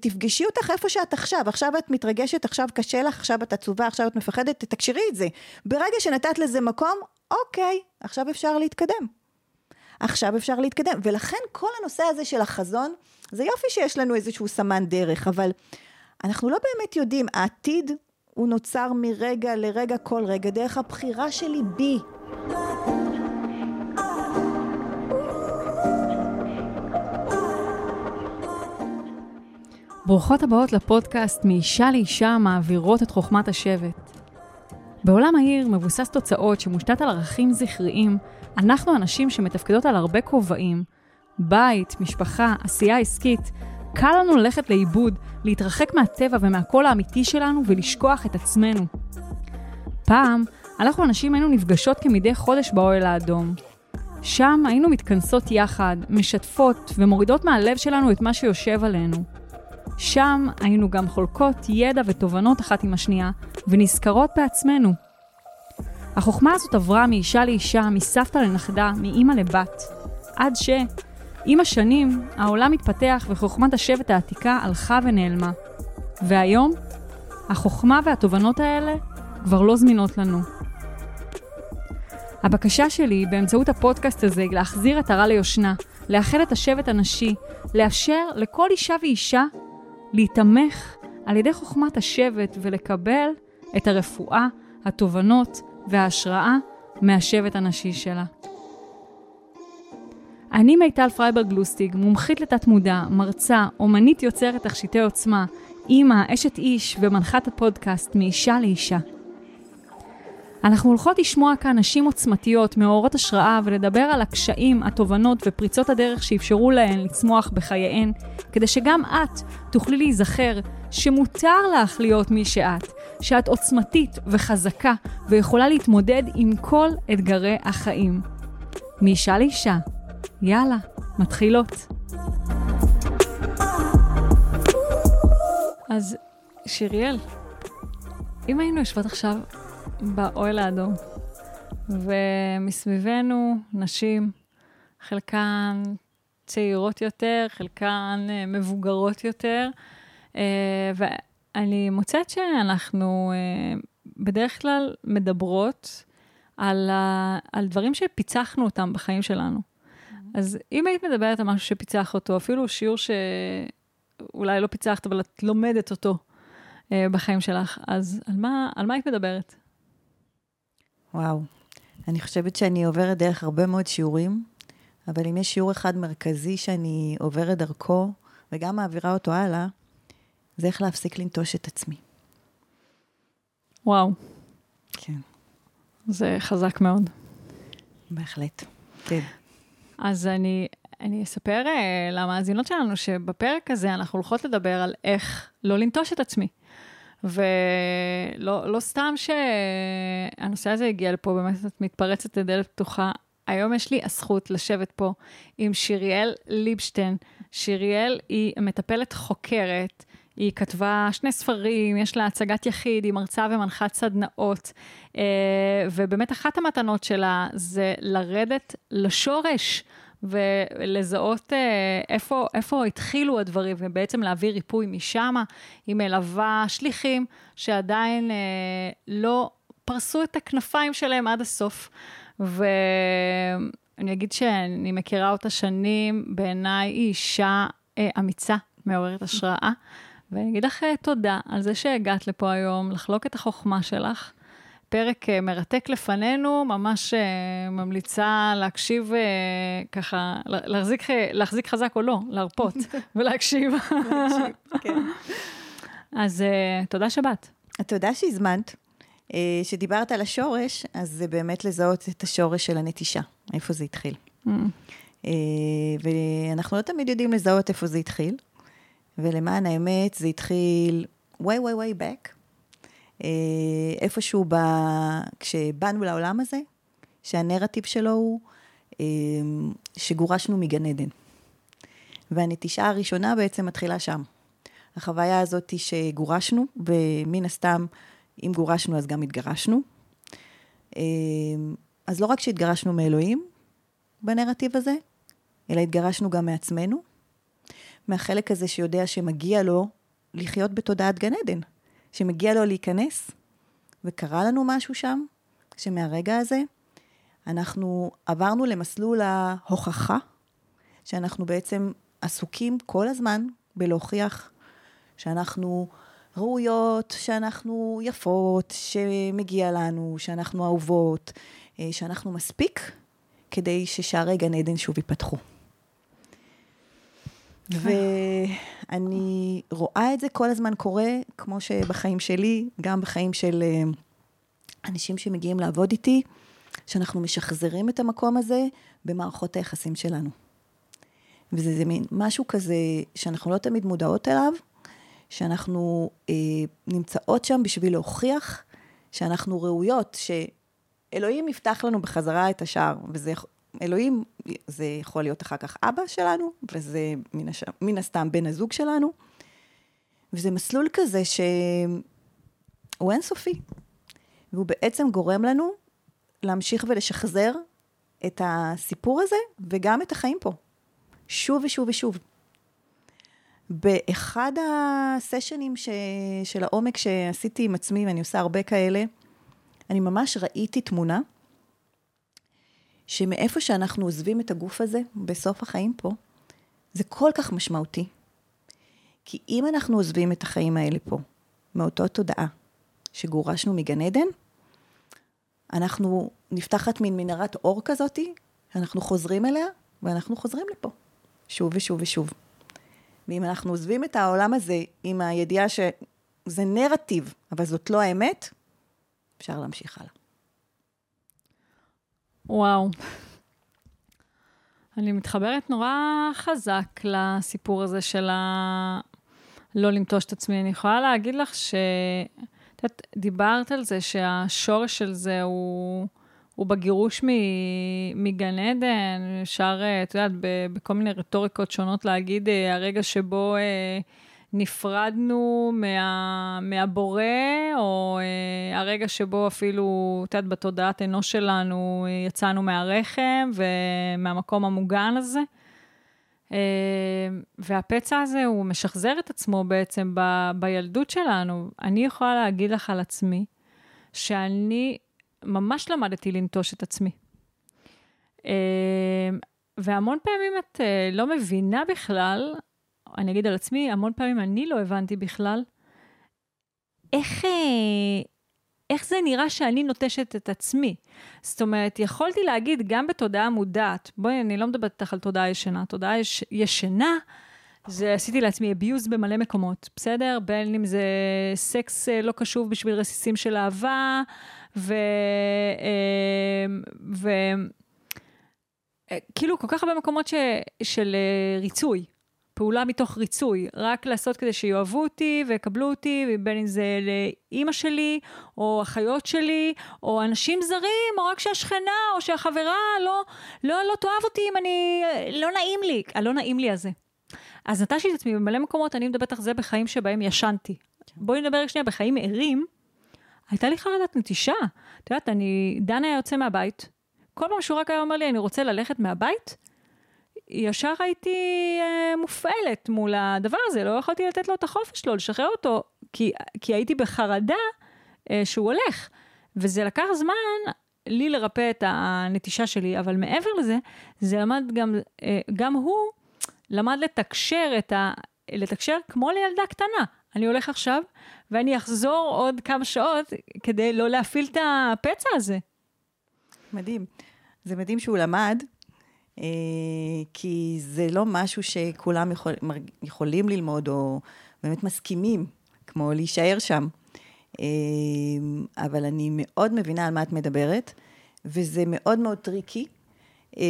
תפגשי אותך איפה שאת עכשיו, עכשיו את מתרגשת, עכשיו קשה לך, עכשיו את עצובה, עכשיו את מפחדת, תקשרי את זה. ברגע שנתת לזה מקום, אוקיי, עכשיו אפשר להתקדם. עכשיו אפשר להתקדם. ולכן כל הנושא הזה של החזון, זה יופי שיש לנו איזשהו סמן דרך, אבל אנחנו לא באמת יודעים, העתיד הוא נוצר מרגע לרגע כל רגע, דרך הבחירה שלי בי. ברוכות הבאות לפודקאסט מאישה לאישה מעבירות את חוכמת השבט. בעולם העיר מבוסס תוצאות שמושתת על ערכים זכריים, אנחנו אנשים שמתפקדות על הרבה כובעים, בית, משפחה, עשייה עסקית, קל לנו ללכת לאיבוד, להתרחק מהטבע ומהקול האמיתי שלנו ולשכוח את עצמנו. פעם, אנחנו הנשים היינו נפגשות כמדי חודש באוהל האדום. שם היינו מתכנסות יחד, משתפות ומורידות מהלב שלנו את מה שיושב עלינו. שם היינו גם חולקות ידע ותובנות אחת עם השנייה, ונזכרות בעצמנו. החוכמה הזאת עברה מאישה לאישה, מסבתא לנכדה, מאימא לבת, עד ש... עם השנים, העולם התפתח וחוכמת השבט העתיקה הלכה ונעלמה. והיום, החוכמה והתובנות האלה כבר לא זמינות לנו. הבקשה שלי באמצעות הפודקאסט הזה היא להחזיר הרע ליושנה, לאחד את השבט הנשי, לאפשר לכל אישה ואישה להיתמך על ידי חוכמת השבט ולקבל את הרפואה, התובנות וההשראה מהשבט הנשי שלה. אני מיטל פרייברג לוסטיג, מומחית לתת מודע, מרצה, אומנית יוצרת תכשיטי עוצמה, אימא, אשת איש ומנחת הפודקאסט מאישה לאישה. אנחנו הולכות לשמוע כאן נשים עוצמתיות, מאורות השראה, ולדבר על הקשיים, התובנות ופריצות הדרך שאפשרו להן לצמוח בחייהן, כדי שגם את תוכלי להיזכר שמותר לך להיות מי שאת, שאת עוצמתית וחזקה ויכולה להתמודד עם כל אתגרי החיים. מאישה לאישה, יאללה, מתחילות. אז שיריאל, אם היינו יושבות עכשיו באוהל האדום, ומסביבנו נשים, חלקן צעירות יותר, חלקן אה, מבוגרות יותר, אה, ואני מוצאת שאנחנו אה, בדרך כלל מדברות על, ה, על דברים שפיצחנו אותם בחיים שלנו. אז אם היית מדברת על משהו שפיצח אותו, אפילו שיעור שאולי לא פיצחת, אבל את לומדת אותו בחיים שלך, אז על מה, על מה היית מדברת? וואו, אני חושבת שאני עוברת דרך הרבה מאוד שיעורים, אבל אם יש שיעור אחד מרכזי שאני עוברת דרכו, וגם מעבירה אותו הלאה, זה איך להפסיק לנטוש את עצמי. וואו. כן. זה חזק מאוד. בהחלט, כן. אז אני, אני אספר uh, למאזינות שלנו שבפרק הזה אנחנו הולכות לדבר על איך לא לנטוש את עצמי. ולא לא סתם שהנושא הזה הגיע לפה, באמת את מתפרצת לדלת פתוחה. היום יש לי הזכות לשבת פה עם שיריאל ליבשטיין. שיריאל היא מטפלת חוקרת, היא כתבה שני ספרים, יש לה הצגת יחיד, היא מרצה ומנחת סדנאות, אה, ובאמת אחת המתנות שלה זה לרדת לשורש. ולזהות אה, איפה, איפה התחילו הדברים, ובעצם להביא ריפוי משם. היא מלווה שליחים שעדיין אה, לא פרסו את הכנפיים שלהם עד הסוף. ואני אגיד שאני מכירה אותה שנים, בעיניי היא אישה אה, אמיצה, מעוררת השראה. ואני אגיד לך תודה על זה שהגעת לפה היום, לחלוק את החוכמה שלך. פרק אה, מרתק לפנינו, ממש אה, ממליצה להקשיב אה, ככה, להחזיק, להחזיק חזק או לא, להרפות ולהקשיב. כן. אז תודה שבאת. תודה שהזמנת. שדיברת על השורש, אז זה באמת לזהות את השורש של הנטישה, איפה זה התחיל. Mm. ואנחנו לא תמיד יודעים לזהות איפה זה התחיל, ולמען האמת, זה התחיל way, way, way back. אה, איפשהו ב... כשבאנו לעולם הזה, שהנרטיב שלו הוא אה, שגורשנו מגן עדן. והנטישה הראשונה בעצם מתחילה שם. החוויה הזאת היא שגורשנו, ומן הסתם, אם גורשנו אז גם התגרשנו. אה, אז לא רק שהתגרשנו מאלוהים בנרטיב הזה, אלא התגרשנו גם מעצמנו. מהחלק הזה שיודע שמגיע לו לחיות בתודעת גן עדן, שמגיע לו להיכנס, וקרה לנו משהו שם, שמהרגע הזה אנחנו עברנו למסלול ההוכחה, שאנחנו בעצם עסוקים כל הזמן בלהוכיח שאנחנו ראויות, שאנחנו יפות, שמגיע לנו, שאנחנו אהובות, אה, שאנחנו מספיק כדי ששערי גן עדן שוב ייפתחו. ואני רואה את זה כל הזמן קורה, כמו שבחיים שלי, גם בחיים של אה, אנשים שמגיעים לעבוד איתי, שאנחנו משחזרים את המקום הזה במערכות היחסים שלנו. וזה מין משהו כזה שאנחנו לא תמיד מודעות אליו, שאנחנו אה, נמצאות שם בשביל להוכיח שאנחנו ראויות, שאלוהים יפתח לנו בחזרה את השער, וזה, אלוהים, זה יכול להיות אחר כך אבא שלנו, וזה מן, הש... מן הסתם בן הזוג שלנו, וזה מסלול כזה שהוא אינסופי, והוא בעצם גורם לנו להמשיך ולשחזר את הסיפור הזה, וגם את החיים פה. שוב ושוב ושוב. באחד הסשנים ש... של העומק שעשיתי עם עצמי, ואני עושה הרבה כאלה, אני ממש ראיתי תמונה שמאיפה שאנחנו עוזבים את הגוף הזה, בסוף החיים פה, זה כל כך משמעותי. כי אם אנחנו עוזבים את החיים האלה פה, מאותו תודעה שגורשנו מגן עדן, אנחנו נפתחת מין מנהרת אור כזאתי, שאנחנו חוזרים אליה, ואנחנו חוזרים לפה, שוב ושוב ושוב. ואם אנחנו עוזבים את העולם הזה עם הידיעה שזה נרטיב, אבל זאת לא האמת, אפשר להמשיך הלאה. וואו. אני מתחברת נורא חזק לסיפור הזה של ה... לא לנטוש את עצמי. אני יכולה להגיד לך ש... את יודעת, דיברת על זה שהשורש של זה הוא, הוא בגירוש מגן עדן, אפשר, את יודעת, בכל מיני רטוריקות שונות להגיד, אה, הרגע שבו אה, נפרדנו מה, מהבורא, או אה, הרגע שבו אפילו, את יודעת, בתודעת אנוש שלנו יצאנו מהרחם ומהמקום המוגן הזה. והפצע הזה, הוא משחזר את עצמו בעצם ב, בילדות שלנו. אני יכולה להגיד לך על עצמי, שאני ממש למדתי לנטוש את עצמי. והמון פעמים את לא מבינה בכלל אני אגיד על עצמי, המון פעמים אני לא הבנתי בכלל איך, אה, איך זה נראה שאני נוטשת את עצמי. זאת אומרת, יכולתי להגיד גם בתודעה מודעת, בואי, אני לא מדברת איתך על תודעה ישנה, תודעה יש, ישנה, זה עשיתי לעצמי abuse במלא מקומות, בסדר? בין אם זה סקס אה, לא קשוב בשביל רסיסים של אהבה, ו... אה, ו... כאילו, כל כך הרבה מקומות ש... של ריצוי, פעולה מתוך ריצוי, רק לעשות כדי שיאהבו אותי ויקבלו אותי, בין אם זה לאימא שלי, או אחיות שלי, או אנשים זרים, או רק שהשכנה, או שהחברה לא, לא, לא תאהב אותי אם אני, לא נעים לי, הלא נעים לי הזה. אז נטשתי את עצמי במלא מקומות, אני מדברת על זה בחיים שבהם ישנתי. כן. בואי נדבר רק שנייה, בחיים ערים, הייתה לי חרדת נטישה. את יודעת, אני, דן היה יוצא מהבית, כל פעם שהוא רק היה אומר לי, אני רוצה ללכת מהבית, ישר הייתי אה, מופעלת מול הדבר הזה, לא יכולתי לתת לו את החופש שלו, לשחרר אותו, כי, כי הייתי בחרדה אה, שהוא הולך. וזה לקח זמן לי לרפא את הנטישה שלי, אבל מעבר לזה, זה למד גם, אה, גם הוא למד לתקשר את ה... לתקשר כמו לילדה קטנה. אני הולך עכשיו, ואני אחזור עוד כמה שעות כדי לא להפעיל את הפצע הזה. מדהים. זה מדהים שהוא למד, כי זה לא משהו שכולם יכול, יכולים ללמוד או באמת מסכימים, כמו להישאר שם. אה, אבל אני מאוד מבינה על מה את מדברת, וזה מאוד מאוד tricky. אה,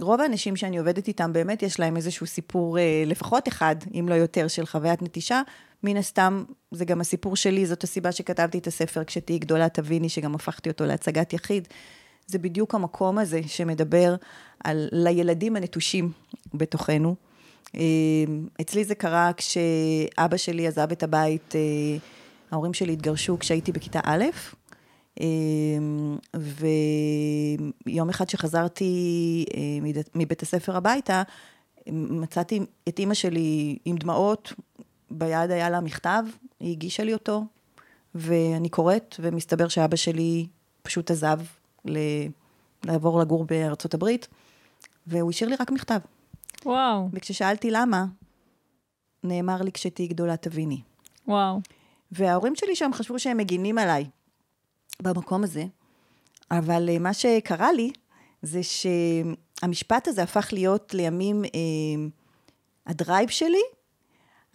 רוב האנשים שאני עובדת איתם, באמת יש להם איזשהו סיפור, לפחות אחד, אם לא יותר, של חוויית נטישה. מן הסתם, זה גם הסיפור שלי, זאת הסיבה שכתבתי את הספר, כשתהיי גדולה תביני, שגם הפכתי אותו להצגת יחיד. זה בדיוק המקום הזה שמדבר על לילדים הנטושים בתוכנו. אה, אצלי זה קרה כשאבא שלי עזב את הבית, אה, ההורים שלי התגרשו כשהייתי בכיתה א', אה, ויום אחד שחזרתי מבית הספר הביתה, מצאתי את אימא שלי עם דמעות, ביד היה לה מכתב, היא הגישה לי אותו, ואני קוראת, ומסתבר שאבא שלי פשוט עזב. לעבור לגור בארצות הברית, והוא השאיר לי רק מכתב. וואו. וכששאלתי למה, נאמר לי, כשתהיי גדולה תביני. וואו. וההורים שלי שם חשבו שהם מגינים עליי במקום הזה, אבל אה, מה שקרה לי, זה שהמשפט הזה הפך להיות לימים אה, הדרייב שלי,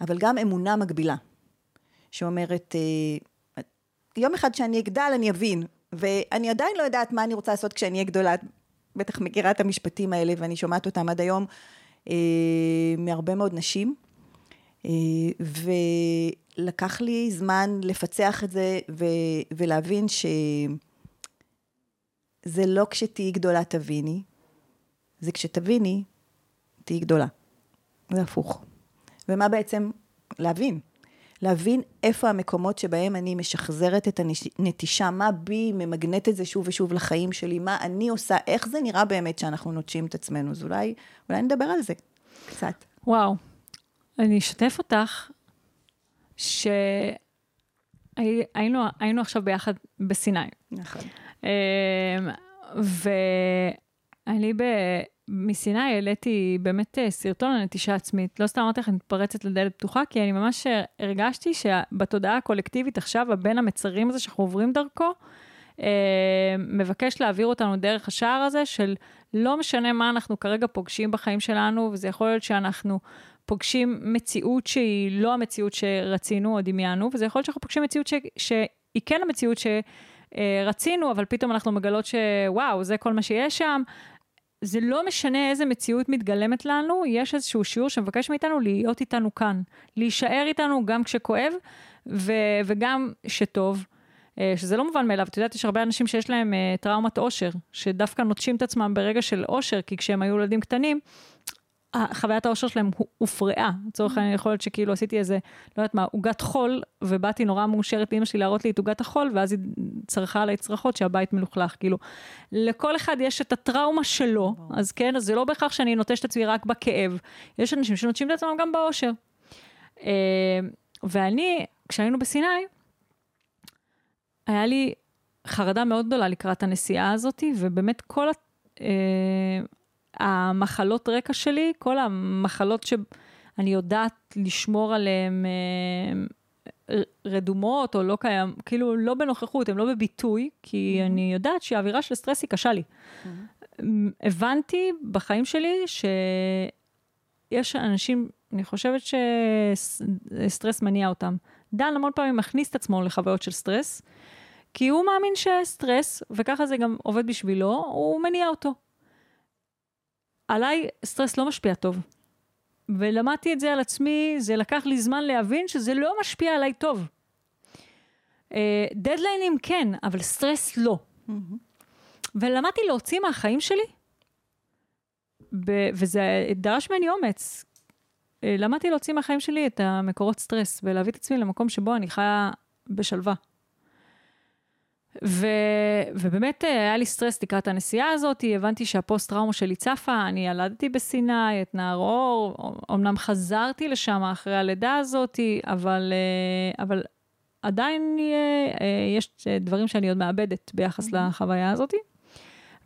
אבל גם אמונה מגבילה, שאומרת, אה, יום אחד שאני אגדל אני אבין, ואני עדיין לא יודעת מה אני רוצה לעשות כשאני אהיה גדולה, בטח מכירה את המשפטים האלה, ואני שומעת אותם עד היום אה, מהרבה מאוד נשים. אה, ולקח לי זמן לפצח את זה ו, ולהבין שזה לא כשתהיי גדולה תביני, זה כשתביני, תהיי גדולה. זה הפוך. ומה בעצם? להבין. להבין איפה המקומות שבהם אני משחזרת את הנטישה, מה בי ממגנט את זה שוב ושוב לחיים שלי, מה אני עושה, איך זה נראה באמת שאנחנו נוטשים את עצמנו. אז אולי, אולי נדבר על זה קצת. וואו. אני אשתף אותך שהיינו היינו עכשיו ביחד בסיני. נכון. אמ, ואני ב... מסיני העליתי באמת אה, סרטון על נטישה עצמית. לא סתם אמרתי לך, אני מתפרצת לדלת פתוחה, כי אני ממש הרגשתי שבתודעה הקולקטיבית עכשיו, הבין המצרים הזה שאנחנו עוברים דרכו, אה, מבקש להעביר אותנו דרך השער הזה של לא משנה מה אנחנו כרגע פוגשים בחיים שלנו, וזה יכול להיות שאנחנו פוגשים מציאות שהיא לא המציאות שרצינו או דמיינו, וזה יכול להיות שאנחנו פוגשים מציאות ש... שהיא כן המציאות שרצינו, אבל פתאום אנחנו מגלות שוואו, זה כל מה שיש שם. זה לא משנה איזה מציאות מתגלמת לנו, יש איזשהו שיעור שמבקש מאיתנו להיות איתנו כאן, להישאר איתנו גם כשכואב ו- וגם שטוב. אה, שזה לא מובן מאליו, את יודעת, יש הרבה אנשים שיש להם אה, טראומת עושר, שדווקא נוטשים את עצמם ברגע של עושר, כי כשהם היו ילדים קטנים, חוויית העושר שלהם הופרעה. לצורך העניין, יכול להיות שכאילו עשיתי איזה, לא יודעת מה, עוגת חול, ובאתי נורא מאושרת לאמא שלי להראות לי את עוגת החול, ואז היא צרחה עליי צרחות שהבית מלוכלך. כאילו, לכל אחד יש את הטראומה שלו, אז כן, אז זה לא בהכרח שאני נוטש את עצמי רק בכאב. יש אנשים שנוטשים את עצמם גם בעושר. אה, ואני, כשהיינו בסיני, היה לי חרדה מאוד גדולה לקראת הנסיעה הזאת, ובאמת כל אה, המחלות רקע שלי, כל המחלות שאני יודעת לשמור עליהן אה, רדומות או לא קיים, כאילו לא בנוכחות, הן לא בביטוי, כי mm-hmm. אני יודעת שהאווירה של סטרס היא קשה לי. Mm-hmm. הבנתי בחיים שלי שיש אנשים, אני חושבת שסטרס מניע אותם. דן המון פעמים מכניס את עצמו לחוויות של סטרס, כי הוא מאמין שסטרס, וככה זה גם עובד בשבילו, הוא מניע אותו. עליי סטרס לא משפיע טוב. ולמדתי את זה על עצמי, זה לקח לי זמן להבין שזה לא משפיע עליי טוב. אה, דדליינים כן, אבל סטרס לא. Mm-hmm. ולמדתי להוציא מהחיים שלי, ב- וזה דרש ממני אומץ. אה, למדתי להוציא מהחיים שלי את המקורות סטרס, ולהביא את עצמי למקום שבו אני חיה בשלווה. ו, ובאמת אה, היה לי סטרס לקראת הנסיעה הזאת, הבנתי שהפוסט-טראומה שלי צפה, אני ילדתי בסיני, את נער אור, אמנם חזרתי לשם אחרי הלידה הזאת, אבל, אה, אבל עדיין אה, יש דברים שאני עוד מאבדת ביחס mm-hmm. לחוויה הזאת.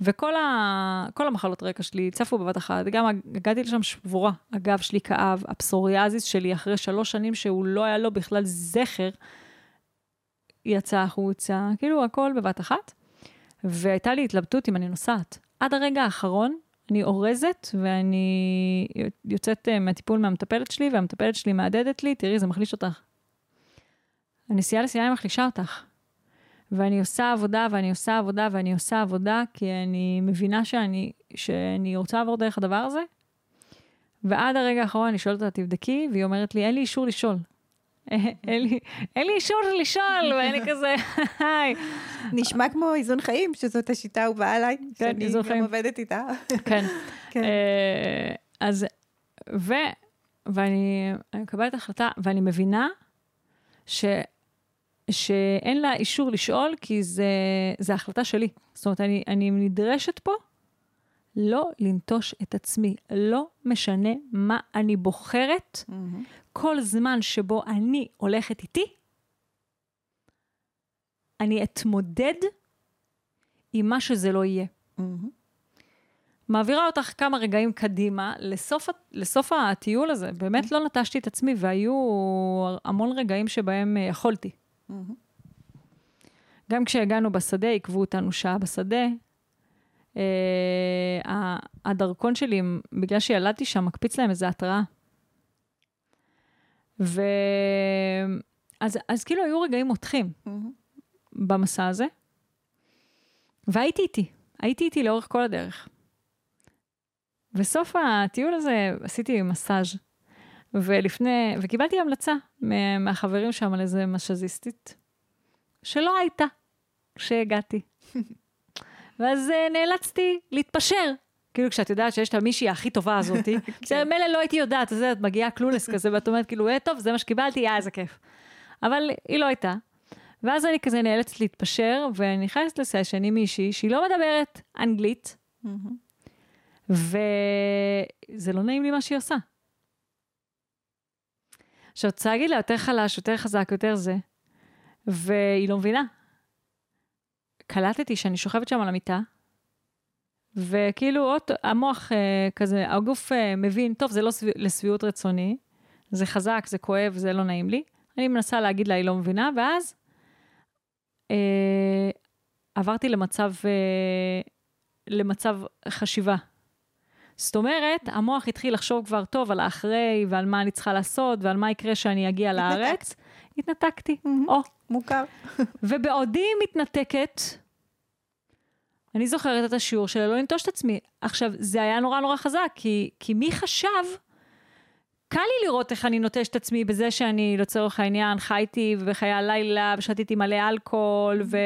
וכל ה, המחלות רקע שלי צפו בבת אחת, גם הגעתי לשם שבורה, הגב שלי כאב, הפסוריאזיס שלי אחרי שלוש שנים שהוא לא היה לו בכלל זכר. יצא החוצה, כאילו הכל בבת אחת. והייתה לי התלבטות אם אני נוסעת. עד הרגע האחרון אני אורזת ואני יוצאת אה, מהטיפול מהמטפלת שלי, והמטפלת שלי מהדהדת לי, תראי, זה מחליש אותך. הנסיעה לסיני מחלישה אותך. ואני עושה עבודה, ואני עושה עבודה, ואני עושה עבודה, כי אני מבינה שאני, שאני רוצה לעבור דרך הדבר הזה. ועד הרגע האחרון אני שואלת אותה, תבדקי, והיא אומרת לי, אין לי אישור לשאול. אין לי אישור לשאול, ואני כזה, היי. נשמע כמו איזון חיים, שזאת השיטה האהובה עליי, כן. שאני גם עובדת איתה. כן. כן. אה, אז, ו, ואני מקבלת החלטה, ואני מבינה ש, שאין לה אישור לשאול, כי זה, זה החלטה שלי. זאת אומרת, אני, אני נדרשת פה לא לנטוש את עצמי. לא משנה מה אני בוחרת, כל זמן שבו אני הולכת איתי, אני אתמודד עם מה שזה לא יהיה. מעבירה אותך כמה רגעים קדימה, לסוף, לסוף הטיול הזה, באמת לא נטשתי את עצמי, והיו המון רגעים שבהם אה, יכולתי. גם כשהגענו בשדה, עיכבו אותנו שעה בשדה. אה, הדרכון שלי, בגלל שילדתי שם, מקפיץ להם איזו התראה. ו... אז, אז כאילו היו רגעים מותחים mm-hmm. במסע הזה, והייתי איתי, הייתי איתי לאורך כל הדרך. בסוף הטיול הזה עשיתי מסאז' ולפני, וקיבלתי המלצה מהחברים שם על איזה משאזיסטית, שלא הייתה כשהגעתי. ואז uh, נאלצתי להתפשר. כאילו כשאת יודעת שיש את המישהי הכי טובה הזאתי, כן. מילא לא הייתי יודעת, אז את מגיעה קלולס כזה, ואת אומרת כאילו, אה טוב, זה מה שקיבלתי, אה, איזה כיף. אבל היא לא הייתה. ואז אני כזה נאלצת להתפשר, ואני נכנסת לסשן עם מישהי שהיא לא מדברת אנגלית, וזה לא נעים לי מה שהיא עושה. עכשיו, רוצה להגיד לה יותר חלש, יותר חזק, יותר זה, והיא לא מבינה. קלטתי שאני שוכבת שם על המיטה, וכאילו עוד, המוח אה, כזה, הגוף אה, מבין, טוב, זה לא סב... לשביעות רצוני, זה חזק, זה כואב, זה לא נעים לי. אני מנסה להגיד לה, היא לא מבינה, ואז אה, עברתי למצב, אה, למצב חשיבה. זאת אומרת, המוח התחיל לחשוב כבר טוב על האחרי ועל מה אני צריכה לעשות ועל מה יקרה שאני אגיע לארץ. התנתקתי, או. מוכר. ובעודי מתנתקת, אני זוכרת את השיעור של לא לנטוש את עצמי. עכשיו, זה היה נורא נורא חזק, כי, כי מי חשב, קל לי לראות איך אני נוטש את עצמי בזה שאני, לצורך העניין, חייתי בחיי הלילה, ושתיתי מלא אלכוהול, ו,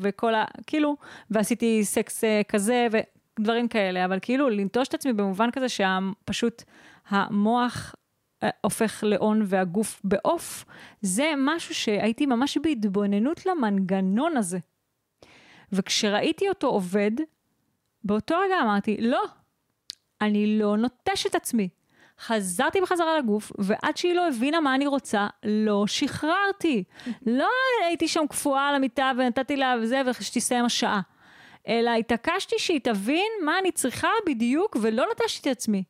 וכל ה... כאילו, ועשיתי סקס אה, כזה, ודברים כאלה, אבל כאילו, לנטוש את עצמי במובן כזה שפשוט המוח אה, הופך לאון והגוף בעוף, זה משהו שהייתי ממש בהתבוננות למנגנון הזה. וכשראיתי אותו עובד, באותו רגע אמרתי, לא, אני לא נוטש את עצמי. חזרתי בחזרה לגוף, ועד שהיא לא הבינה מה אני רוצה, לא שחררתי. לא הייתי שם קפואה על המיטה ונתתי לה וזה, ושתסתיים השעה. אלא התעקשתי שהיא תבין מה אני צריכה בדיוק, ולא נטשתי את עצמי.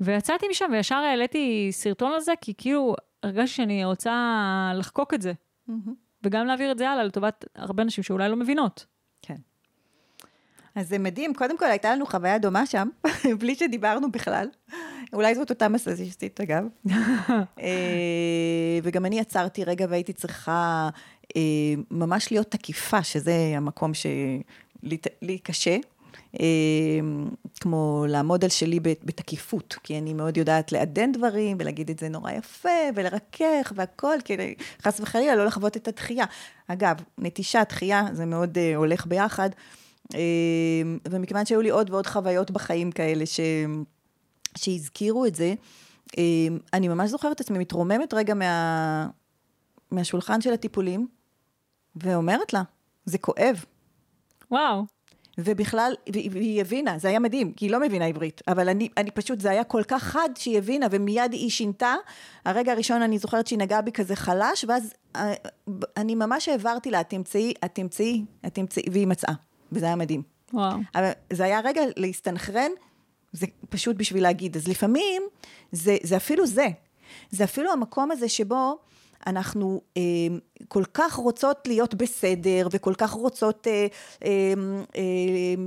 ויצאתי משם וישר העליתי סרטון על זה, כי כאילו הרגשתי שאני רוצה לחקוק את זה. וגם להעביר את זה הלאה לטובת הרבה נשים שאולי לא מבינות. כן. אז זה מדהים, קודם כל הייתה לנו חוויה דומה שם, בלי שדיברנו בכלל. אולי זאת אותה מסאז'יסטית, אגב. אה, וגם אני עצרתי רגע והייתי צריכה אה, ממש להיות תקיפה, שזה המקום שלי קשה. אמ, כמו לעמוד על שלי בתקיפות, כי אני מאוד יודעת לעדן דברים ולהגיד את זה נורא יפה ולרכך והכל, כדי חס וחלילה לא לחוות את הדחייה. אגב, נטישה, דחייה, זה מאוד uh, הולך ביחד, uh, ומכיוון שהיו לי עוד ועוד חוויות בחיים כאלה ש... שהזכירו את זה, uh, אני ממש זוכרת את עצמי מתרוממת רגע מה... מהשולחן של הטיפולים, ואומרת לה, זה כואב. וואו. ובכלל, והיא הבינה, זה היה מדהים, כי היא לא מבינה עברית, אבל אני, אני פשוט, זה היה כל כך חד שהיא הבינה, ומיד היא שינתה. הרגע הראשון אני זוכרת שהיא נגעה בי כזה חלש, ואז אה, אני ממש העברתי לה, את תמצאי, את תמצאי, את תמצאי, והיא מצאה, וזה היה מדהים. וואו. אבל זה היה רגע להסתנכרן, זה פשוט בשביל להגיד. אז לפעמים, זה, זה אפילו זה. זה אפילו המקום הזה שבו, אנחנו אה, כל כך רוצות להיות בסדר, וכל כך רוצות אה, אה, אה,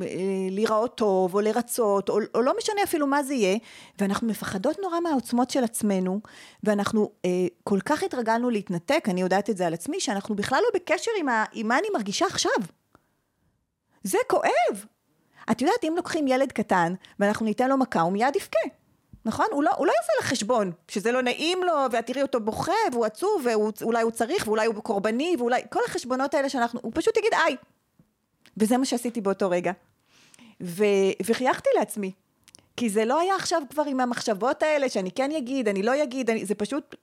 אה, להיראות טוב, או לרצות, או, או לא משנה אפילו מה זה יהיה, ואנחנו מפחדות נורא מהעוצמות של עצמנו, ואנחנו אה, כל כך התרגלנו להתנתק, אני יודעת את זה על עצמי, שאנחנו בכלל לא בקשר עם, ה, עם מה אני מרגישה עכשיו. זה כואב. את יודעת, אם לוקחים ילד קטן, ואנחנו ניתן לו מכה, הוא מיד יבכה. נכון? הוא לא, הוא לא יעשה לך חשבון, שזה לא נעים לו, ואת תראי אותו בוכה, והוא עצוב, ואולי הוא צריך, ואולי הוא קורבני, ואולי, כל החשבונות האלה שאנחנו, הוא פשוט יגיד איי. וזה מה שעשיתי באותו רגע. ו, וחייכתי לעצמי. כי זה לא היה עכשיו כבר עם המחשבות האלה, שאני כן אגיד, אני לא אגיד, אני, זה פשוט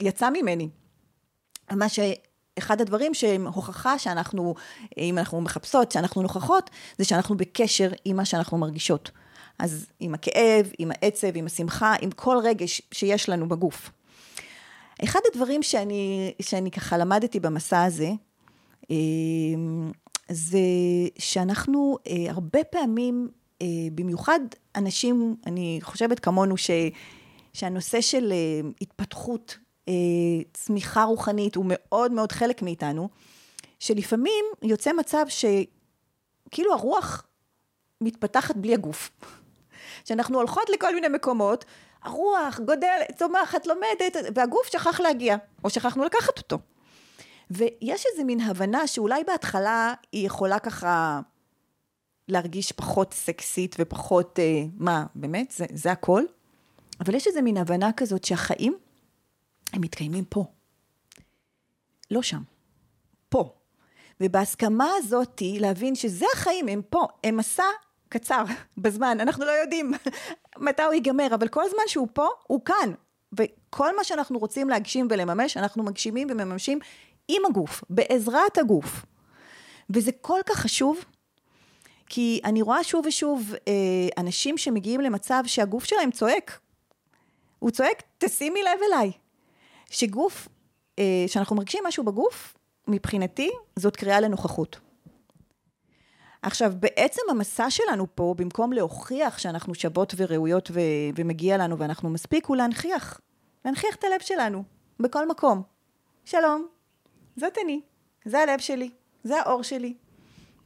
יצא ממני. מה, ש, אחד הדברים שהם הוכחה שאנחנו, אם אנחנו מחפשות, שאנחנו נוכחות, זה שאנחנו בקשר עם מה שאנחנו מרגישות. אז עם הכאב, עם העצב, עם השמחה, עם כל רגש שיש לנו בגוף. אחד הדברים שאני, שאני ככה למדתי במסע הזה, אמ, זה שאנחנו אה, הרבה פעמים, אה, במיוחד אנשים, אני חושבת כמונו, ש, שהנושא של אה, התפתחות, צמיחה רוחנית הוא מאוד מאוד חלק מאיתנו, שלפעמים יוצא מצב שכאילו הרוח מתפתחת בלי הגוף. שאנחנו הולכות לכל מיני מקומות, הרוח גודלת, צומחת, לומדת, והגוף שכח להגיע, או שכחנו לקחת אותו. ויש איזה מין הבנה שאולי בהתחלה היא יכולה ככה להרגיש פחות סקסית ופחות, אה, מה, באמת? זה, זה הכל? אבל יש איזה מין הבנה כזאת שהחיים, הם מתקיימים פה. לא שם, פה. ובהסכמה הזאתי, להבין שזה החיים, הם פה, הם מסע קצר בזמן, אנחנו לא יודעים מתי הוא ייגמר, אבל כל זמן שהוא פה, הוא כאן. וכל מה שאנחנו רוצים להגשים ולממש, אנחנו מגשימים ומממשים עם הגוף, בעזרת הגוף. וזה כל כך חשוב, כי אני רואה שוב ושוב אה, אנשים שמגיעים למצב שהגוף שלהם צועק. הוא צועק, תשימי לב אליי. שגוף, אה, שאנחנו מרגישים משהו בגוף, מבחינתי, זאת קריאה לנוכחות. עכשיו, בעצם המסע שלנו פה, במקום להוכיח שאנחנו שוות וראויות ו- ומגיע לנו ואנחנו מספיק, הוא להנכיח. להנכיח את הלב שלנו, בכל מקום. שלום, זאת אני, זה הלב שלי, זה האור שלי.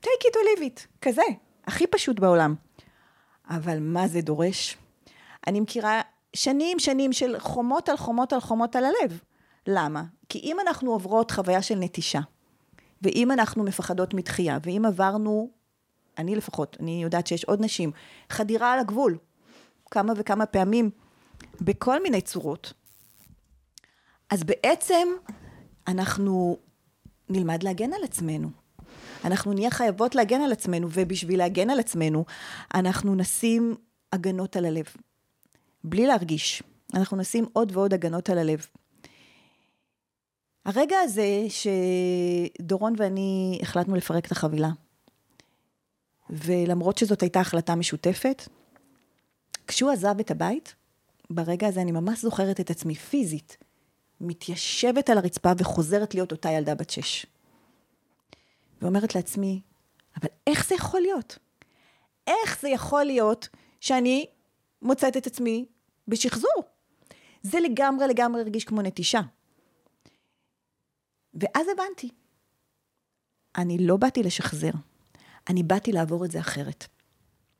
take it or leave it, כזה, הכי פשוט בעולם. אבל מה זה דורש? אני מכירה שנים שנים של חומות על חומות על חומות על הלב. למה? כי אם אנחנו עוברות חוויה של נטישה, ואם אנחנו מפחדות מתחייה, ואם עברנו, אני לפחות, אני יודעת שיש עוד נשים, חדירה על הגבול, כמה וכמה פעמים, בכל מיני צורות, אז בעצם אנחנו נלמד להגן על עצמנו. אנחנו נהיה חייבות להגן על עצמנו, ובשביל להגן על עצמנו, אנחנו נשים הגנות על הלב. בלי להרגיש. אנחנו נשים עוד ועוד הגנות על הלב. הרגע הזה שדורון ואני החלטנו לפרק את החבילה, ולמרות שזאת הייתה החלטה משותפת, כשהוא עזב את הבית, ברגע הזה אני ממש זוכרת את עצמי פיזית, מתיישבת על הרצפה וחוזרת להיות אותה ילדה בת שש. ואומרת לעצמי, אבל איך זה יכול להיות? איך זה יכול להיות שאני מוצאת את עצמי בשחזור? זה לגמרי לגמרי הרגיש כמו נטישה. ואז הבנתי, אני לא באתי לשחזר, אני באתי לעבור את זה אחרת.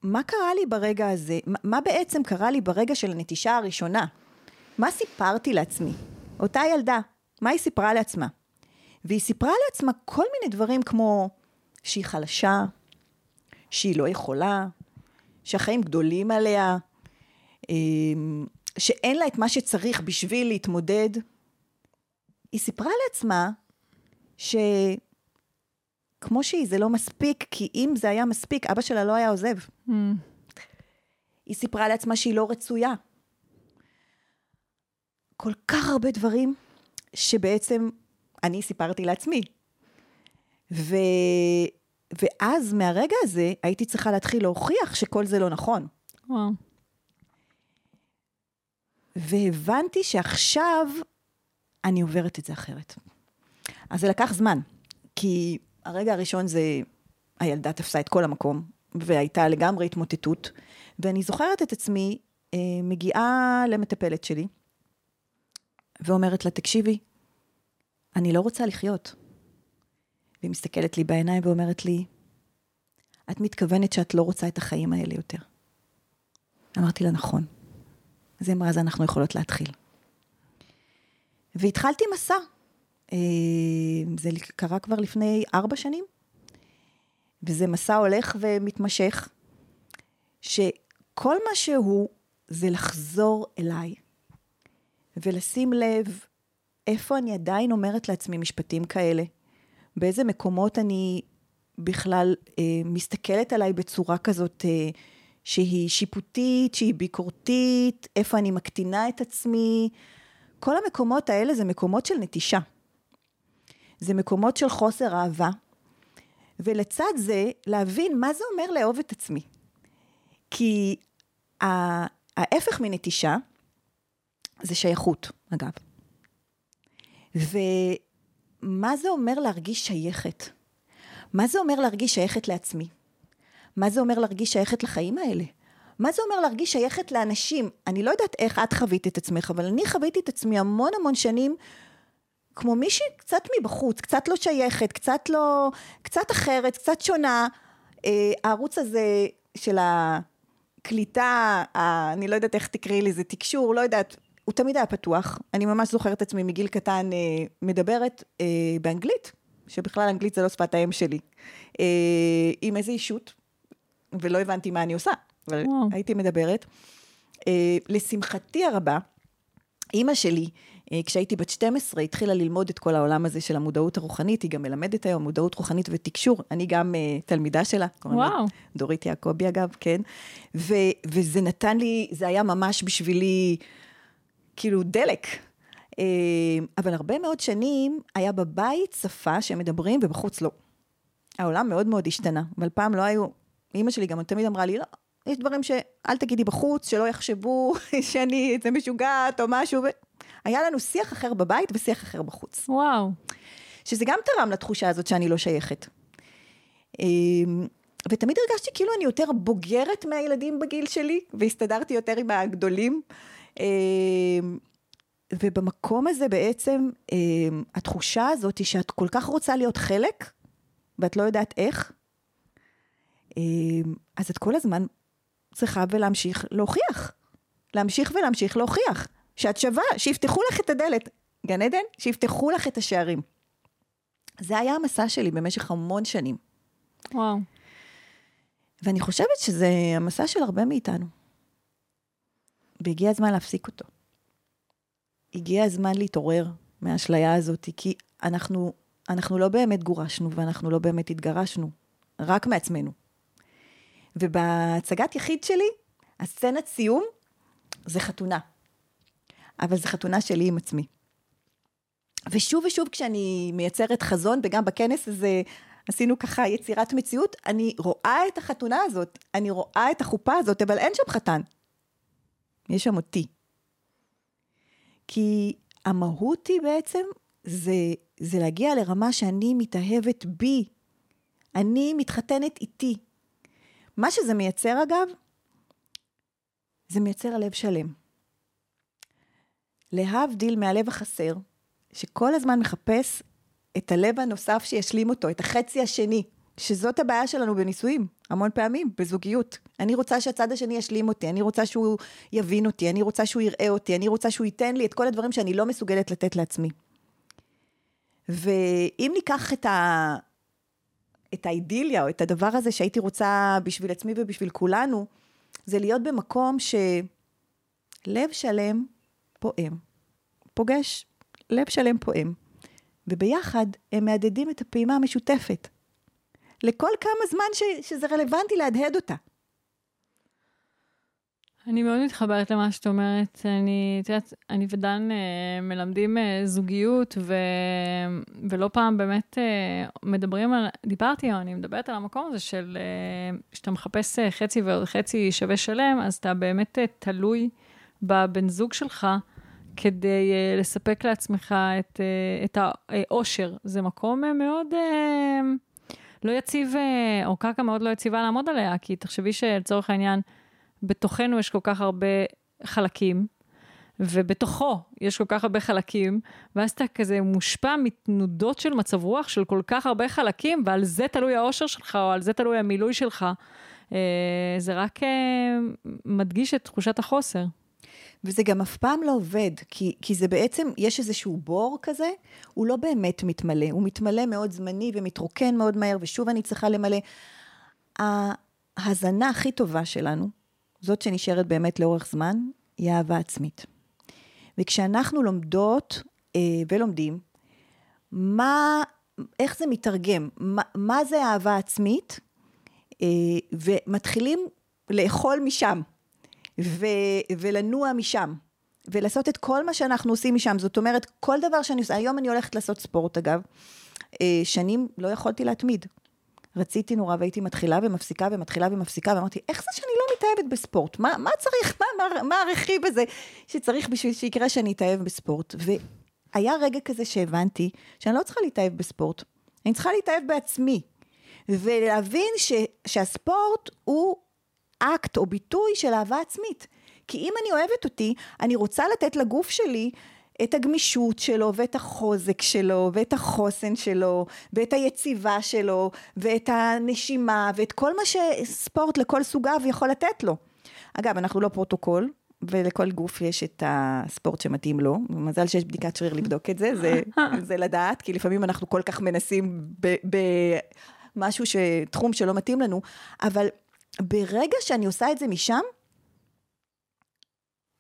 מה קרה לי ברגע הזה? מה בעצם קרה לי ברגע של הנטישה הראשונה? מה סיפרתי לעצמי? אותה ילדה, מה היא סיפרה לעצמה? והיא סיפרה לעצמה כל מיני דברים כמו שהיא חלשה, שהיא לא יכולה, שהחיים גדולים עליה, אמ, שאין לה את מה שצריך בשביל להתמודד. היא סיפרה לעצמה שכמו שהיא, זה לא מספיק, כי אם זה היה מספיק, אבא שלה לא היה עוזב. Mm. היא סיפרה לעצמה שהיא לא רצויה, כל כך הרבה דברים שבעצם אני סיפרתי לעצמי. ו... ואז מהרגע הזה הייתי צריכה להתחיל להוכיח שכל זה לא נכון. וואו. והבנתי שעכשיו אני עוברת את זה אחרת. אז זה לקח זמן, כי הרגע הראשון זה, הילדה תפסה את כל המקום, והייתה לגמרי התמוטטות, ואני זוכרת את עצמי אה, מגיעה למטפלת שלי, ואומרת לה, תקשיבי, אני לא רוצה לחיות. והיא מסתכלת לי בעיניים ואומרת לי, את מתכוונת שאת לא רוצה את החיים האלה יותר. אמרתי לה, נכון. אז היא אמרה, אז אנחנו יכולות להתחיל. והתחלתי מסע. אה, זה קרה כבר לפני ארבע שנים, וזה מסע הולך ומתמשך, שכל מה שהוא זה לחזור אליי. ולשים לב איפה אני עדיין אומרת לעצמי משפטים כאלה, באיזה מקומות אני בכלל אה, מסתכלת עליי בצורה כזאת אה, שהיא שיפוטית, שהיא ביקורתית, איפה אני מקטינה את עצמי. כל המקומות האלה זה מקומות של נטישה. זה מקומות של חוסר אהבה, ולצד זה, להבין מה זה אומר לאהוב את עצמי. כי ההפך מנטישה זה שייכות, אגב. ומה זה אומר להרגיש שייכת? מה זה אומר להרגיש שייכת לעצמי? מה זה אומר להרגיש שייכת לחיים האלה? מה זה אומר להרגיש שייכת לאנשים? אני לא יודעת איך את חווית את עצמך, אבל אני חוויתי את עצמי המון המון שנים כמו מישהי קצת מבחוץ, קצת לא שייכת, קצת לא, קצת אחרת, קצת שונה. אה, הערוץ הזה של הקליטה, ה, אני לא יודעת איך תקראי לזה, תקשור, לא יודעת, הוא תמיד היה פתוח. אני ממש זוכרת את עצמי מגיל קטן אה, מדברת אה, באנגלית, שבכלל אנגלית זה לא שפת האם שלי, אה, עם איזה אישות, ולא הבנתי מה אני עושה, אבל וואו. הייתי מדברת. אה, לשמחתי הרבה, אימא שלי, כשהייתי בת 12, התחילה ללמוד את כל העולם הזה של המודעות הרוחנית, היא גם מלמדת היום מודעות רוחנית ותקשור, אני גם uh, תלמידה שלה. וואו. דורית יעקבי אגב, כן. ו, וזה נתן לי, זה היה ממש בשבילי, כאילו, דלק. Uh, אבל הרבה מאוד שנים היה בבית שפה שמדברים ובחוץ לא. העולם מאוד מאוד השתנה, אבל פעם לא היו, אימא שלי גם תמיד אמרה לי, לא, יש דברים שאל תגידי בחוץ, שלא יחשבו שאני איזה משוגעת או משהו. היה לנו שיח אחר בבית ושיח אחר בחוץ. וואו. שזה גם תרם לתחושה הזאת שאני לא שייכת. אמ, ותמיד הרגשתי כאילו אני יותר בוגרת מהילדים בגיל שלי, והסתדרתי יותר עם הגדולים. אמ, ובמקום הזה בעצם, אמ, התחושה הזאת היא שאת כל כך רוצה להיות חלק, ואת לא יודעת איך, אז את כל הזמן צריכה ולהמשיך להוכיח. להמשיך ולהמשיך להוכיח. שאת שווה, שיפתחו לך את הדלת. גן עדן, שיפתחו לך את השערים. זה היה המסע שלי במשך המון שנים. וואו. ואני חושבת שזה המסע של הרבה מאיתנו. והגיע הזמן להפסיק אותו. הגיע הזמן להתעורר מהאשליה הזאת, כי אנחנו, אנחנו לא באמת גורשנו ואנחנו לא באמת התגרשנו, רק מעצמנו. ובהצגת יחיד שלי, הסצנת סיום זה חתונה. אבל זו חתונה שלי עם עצמי. ושוב ושוב כשאני מייצרת חזון, וגם בכנס הזה עשינו ככה יצירת מציאות, אני רואה את החתונה הזאת, אני רואה את החופה הזאת, אבל אין שם חתן. יש שם אותי. כי המהות היא בעצם, זה, זה להגיע לרמה שאני מתאהבת בי. אני מתחתנת איתי. מה שזה מייצר אגב, זה מייצר הלב שלם. להבדיל מהלב החסר, שכל הזמן מחפש את הלב הנוסף שישלים אותו, את החצי השני, שזאת הבעיה שלנו בנישואים, המון פעמים, בזוגיות. אני רוצה שהצד השני ישלים אותי, אני רוצה שהוא יבין אותי, אני רוצה שהוא יראה אותי, אני רוצה שהוא ייתן לי את כל הדברים שאני לא מסוגלת לתת לעצמי. ואם ניקח את, ה... את האידיליה, או את הדבר הזה שהייתי רוצה בשביל עצמי ובשביל כולנו, זה להיות במקום שלב שלם פועם, פוגש לב שלם פועם, וביחד הם מהדהדים את הפעימה המשותפת. לכל כמה זמן ש, שזה רלוונטי להדהד אותה. אני מאוד מתחברת למה שאת אומרת. אני, את יודעת, אני ודן אה, מלמדים אה, זוגיות, ו, ולא פעם באמת אה, מדברים על, דיברתי, אני מדברת על המקום הזה של, אה, שאתה מחפש אה, חצי ועוד חצי שווה שלם, אז אתה באמת אה, תלוי בבן זוג שלך. כדי uh, לספק לעצמך את, uh, את האושר. זה מקום uh, מאוד uh, לא יציב, uh, או קרקע מאוד לא יציבה לעמוד עליה, כי תחשבי שלצורך העניין, בתוכנו יש כל כך הרבה חלקים, ובתוכו יש כל כך הרבה חלקים, ואז אתה כזה מושפע מתנודות של מצב רוח של כל כך הרבה חלקים, ועל זה תלוי האושר שלך, או על זה תלוי המילוי שלך. זה רק מדגיש את תחושת החוסר. וזה גם אף פעם לא עובד, כי, כי זה בעצם, יש איזשהו בור כזה, הוא לא באמת מתמלא, הוא מתמלא מאוד זמני ומתרוקן מאוד מהר, ושוב אני צריכה למלא. ההזנה הכי טובה שלנו, זאת שנשארת באמת לאורך זמן, היא אהבה עצמית. וכשאנחנו לומדות אה, ולומדים, מה, איך זה מתרגם, מה, מה זה אהבה עצמית, אה, ומתחילים לאכול משם. ו, ולנוע משם. ולעשות את כל מה שאנחנו עושים משם. זאת אומרת, כל דבר שאני עושה, היום אני הולכת לעשות ספורט אגב, אה, שנים לא יכולתי להתמיד. רציתי נורא והייתי מתחילה ומפסיקה ומתחילה ומפסיקה, ואמרתי, איך זה שאני לא מתאהבת בספורט? מה, מה צריך, מה, מה, מה הרכיב הזה שצריך בשביל שיקרה שאני אתאהב בספורט? והיה רגע כזה שהבנתי שאני לא צריכה להתאהב בספורט, אני צריכה להתאהב בעצמי. ולהבין ש, שהספורט הוא אקט או ביטוי של אהבה עצמית. כי אם אני אוהבת אותי, אני רוצה לתת לגוף שלי את הגמישות שלו, ואת החוזק שלו, ואת החוסן שלו, ואת היציבה שלו, ואת הנשימה, ואת כל מה שספורט לכל סוגיו יכול לתת לו. אגב, אנחנו לא פרוטוקול, ולכל גוף יש את הספורט שמתאים לו. מזל שיש בדיקת שריר לבדוק את זה, זה, זה לדעת, כי לפעמים אנחנו כל כך מנסים במשהו, תחום שלא מתאים לנו, אבל ברגע שאני עושה את זה משם,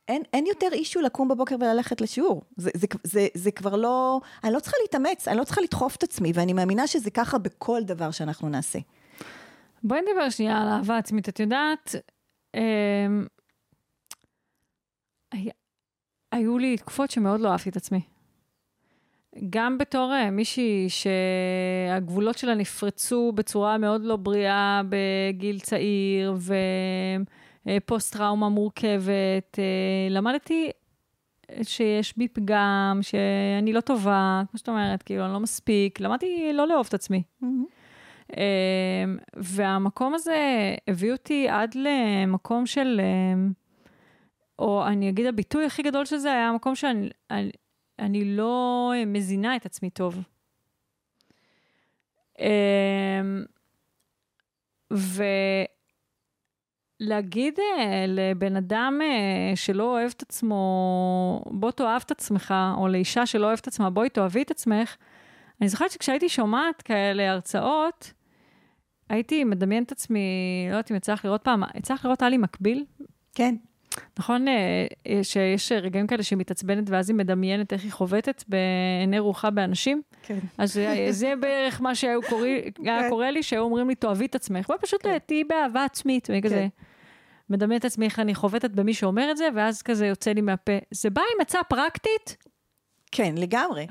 אין, אין יותר אישו לקום בבוקר וללכת לשיעור. זה, זה, זה, זה כבר לא, אני לא צריכה להתאמץ, אני לא צריכה לדחוף את עצמי, ואני מאמינה שזה ככה בכל דבר שאנחנו נעשה. בואי נדבר שנייה על אהבה עצמית. את יודעת, אה, היו לי תקופות שמאוד לא אהבתי את עצמי. גם בתור אה, מישהי שהגבולות שלה נפרצו בצורה מאוד לא בריאה בגיל צעיר, ופוסט טראומה מורכבת, אה, למדתי שיש בי פגם, שאני לא טובה, כמו שאת אומרת, כאילו, אני לא מספיק, למדתי לא לאהוב את עצמי. Mm-hmm. והמקום הזה הביא אותי עד למקום של, או אני אגיד, הביטוי הכי גדול של זה היה המקום שאני, אני, אני לא מזינה את עצמי טוב. אמ, ולהגיד אה, לבן אדם אה, שלא אוהב את עצמו, בוא תאהב את עצמך, או לאישה שלא אוהבת את עצמה, בואי תאהבי את עצמך, אני זוכרת שכשהייתי שומעת כאלה הרצאות, הייתי מדמיינת את עצמי, לא יודעת אם יצא לך לראות פעם, יצא לך לראות טלי מקביל? כן. נכון אה, אה, שיש רגעים כאלה שהיא מתעצבנת ואז היא מדמיינת איך היא חובטת בעיני רוחה באנשים? כן. אז זה בערך מה שהיה כן. קורה לי, שהיו אומרים לי, תאהבי את עצמך, בואי פשוט כן. תהיי באהבה עצמית, וכזה. כן. מדמיין את עצמי איך אני חובטת במי שאומר את זה, ואז כזה יוצא לי מהפה. זה בא עם עצה פרקטית? כן, לגמרי.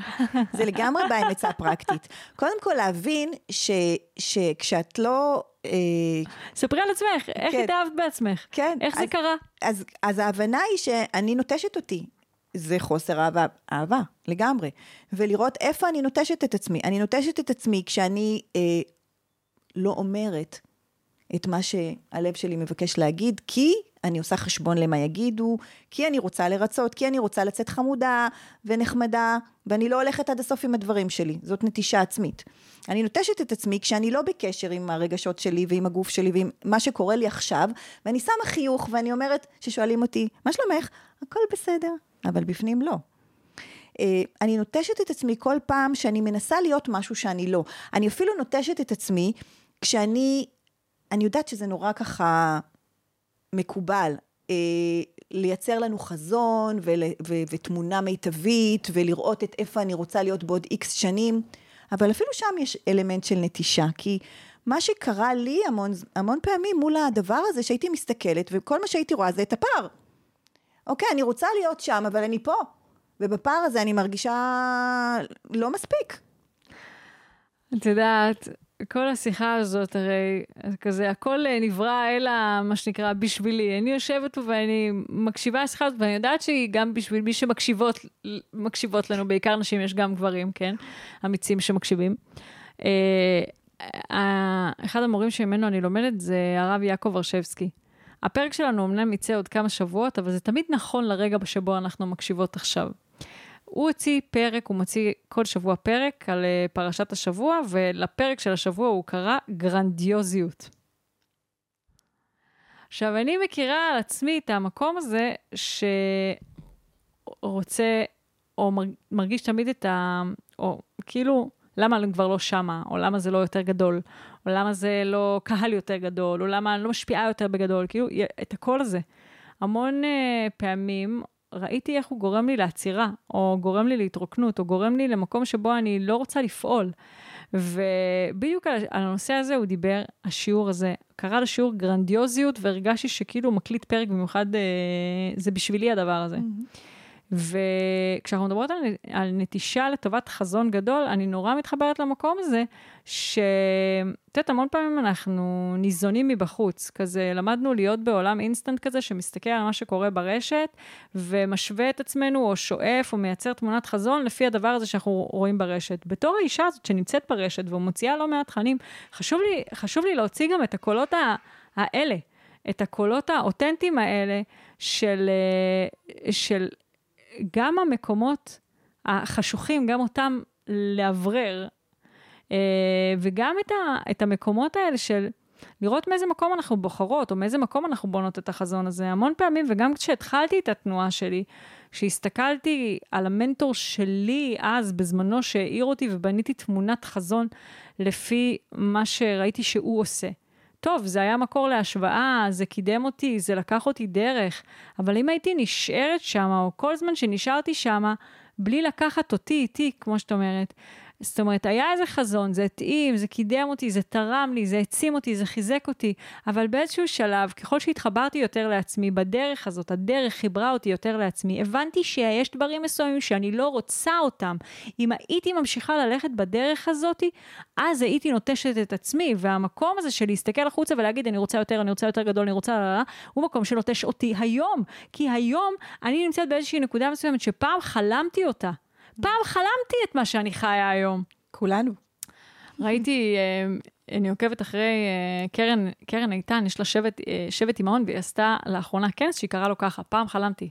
זה לגמרי בא עם עצה פרקטית. קודם כל להבין ש, שכשאת לא... אה, ספרי על עצמך, איך כן, התאהבת בעצמך? כן. איך אז, זה קרה? אז, אז ההבנה היא שאני נוטשת אותי. זה חוסר אהבה, אהבה, לגמרי. ולראות איפה אני נוטשת את עצמי. אני נוטשת את עצמי כשאני אה, לא אומרת את מה שהלב שלי מבקש להגיד, כי אני עושה חשבון למה יגידו, כי אני רוצה לרצות, כי אני רוצה לצאת חמודה ונחמדה, ואני לא הולכת עד הסוף עם הדברים שלי, זאת נטישה עצמית. אני נוטשת את עצמי כשאני לא בקשר עם הרגשות שלי ועם הגוף שלי ועם מה שקורה לי עכשיו, ואני שמה חיוך ואני אומרת, ששואלים אותי, מה שלומך? הכל בסדר, אבל בפנים לא. אה, אני נוטשת את עצמי כל פעם שאני מנסה להיות משהו שאני לא. אני אפילו נוטשת את עצמי כשאני, אני יודעת שזה נורא ככה מקובל. אה, לייצר לנו חזון ול, ו, ותמונה מיטבית ולראות את איפה אני רוצה להיות בעוד איקס שנים, אבל אפילו שם יש אלמנט של נטישה, כי מה שקרה לי המון, המון פעמים מול הדבר הזה שהייתי מסתכלת וכל מה שהייתי רואה זה את הפער. אוקיי, אני רוצה להיות שם, אבל אני פה, ובפער הזה אני מרגישה לא מספיק. את יודעת, כל השיחה הזאת, הרי כזה, הכל אה, נברא אלא מה שנקרא בשבילי. אני יושבת פה ואני מקשיבה לשיחה הזאת, ואני יודעת שהיא גם בשביל מי שמקשיבות מקשיבות לנו, בעיקר נשים, יש גם גברים, כן? אמיצים שמקשיבים. אה, אחד המורים שממנו אני לומדת זה הרב יעקב הרשבסקי. הפרק שלנו אמנם יצא עוד כמה שבועות, אבל זה תמיד נכון לרגע שבו אנחנו מקשיבות עכשיו. הוא הוציא פרק, הוא מוציא כל שבוע פרק על אה, פרשת השבוע, ולפרק של השבוע הוא קרא גרנדיוזיות. עכשיו, אני מכירה על עצמי את המקום הזה שרוצה, או מרגיש תמיד את ה... או כאילו, למה אני כבר לא שמה, או למה זה לא יותר גדול, או למה זה לא קהל יותר גדול, או למה אני לא משפיעה יותר בגדול, כאילו, את הקול הזה. המון uh, פעמים ראיתי איך הוא גורם לי לעצירה, או גורם לי להתרוקנות, או גורם לי למקום שבו אני לא רוצה לפעול. ובדיוק על, הנושא הזה הוא דיבר, השיעור הזה. קרא לשיעור גרנדיוזיות, והרגשתי שכאילו הוא מקליט פרק, במיוחד אה, זה בשבילי הדבר הזה. Mm-hmm. וכשאנחנו מדברות על, על נטישה לטובת חזון גדול, אני נורא מתחברת למקום הזה, שאת יודעת, המון פעמים אנחנו ניזונים מבחוץ, כזה למדנו להיות בעולם אינסטנט כזה, שמסתכל על מה שקורה ברשת, ומשווה את עצמנו, או שואף, או מייצר תמונת חזון לפי הדבר הזה שאנחנו רואים ברשת. בתור האישה הזאת שנמצאת ברשת ומוציאה לא מעט תכנים, חשוב חשוב לי להוציא גם את הקולות האלה, את הקולות האותנטיים האלה של, אה, של גם המקומות החשוכים, גם אותם לאוורר, אה, וגם את, ה, את המקומות האלה של לראות מאיזה מקום אנחנו בוחרות, או מאיזה מקום אנחנו בונות את החזון הזה. המון פעמים, וגם כשהתחלתי את התנועה שלי, כשהסתכלתי על המנטור שלי אז, בזמנו, שהעיר אותי ובניתי תמונת חזון לפי מה שראיתי שהוא עושה. טוב, זה היה מקור להשוואה, זה קידם אותי, זה לקח אותי דרך, אבל אם הייתי נשארת שם, או כל זמן שנשארתי שם, בלי לקחת אותי איתי, כמו שאת אומרת, זאת אומרת, היה איזה חזון, זה התאים, זה קידם אותי, זה תרם לי, זה העצים אותי, זה חיזק אותי, אבל באיזשהו שלב, ככל שהתחברתי יותר לעצמי, בדרך הזאת, הדרך חיברה אותי יותר לעצמי, הבנתי שיש דברים מסוימים שאני לא רוצה אותם. אם הייתי ממשיכה ללכת בדרך הזאת, אז הייתי נוטשת את עצמי, והמקום הזה של להסתכל החוצה ולהגיד, אני רוצה יותר, אני רוצה יותר גדול, אני רוצה לה לה, הוא מקום שנוטש אותי היום. כי היום אני נמצאת באיזושהי נקודה מסוימת שפעם חלמתי אותה. פעם חלמתי את מה שאני חיה היום. כולנו. ראיתי, אה, אני עוקבת אחרי אה, קרן, קרן איתן, יש לה שבט, אה, שבט אימהון, והיא עשתה לאחרונה כנס שהיא קראה לו ככה, פעם חלמתי.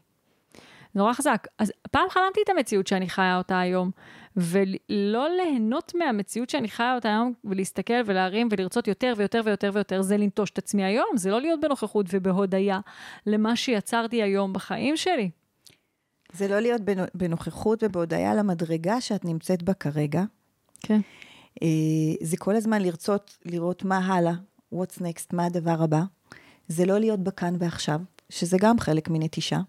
נורא חזק. אז פעם חלמתי את המציאות שאני חיה אותה היום, ולא ליהנות מהמציאות שאני חיה אותה היום, ולהסתכל ולהרים ולרצות יותר ויותר ויותר ויותר, זה לנטוש את עצמי היום, זה לא להיות בנוכחות ובהודיה למה שיצרתי היום בחיים שלי. זה לא להיות בנוכחות ובהודיה למדרגה שאת נמצאת בה כרגע. כן. אה, זה כל הזמן לרצות לראות מה הלאה, what's next, מה הדבר הבא. זה לא להיות בכאן ועכשיו, שזה גם חלק מנטישה.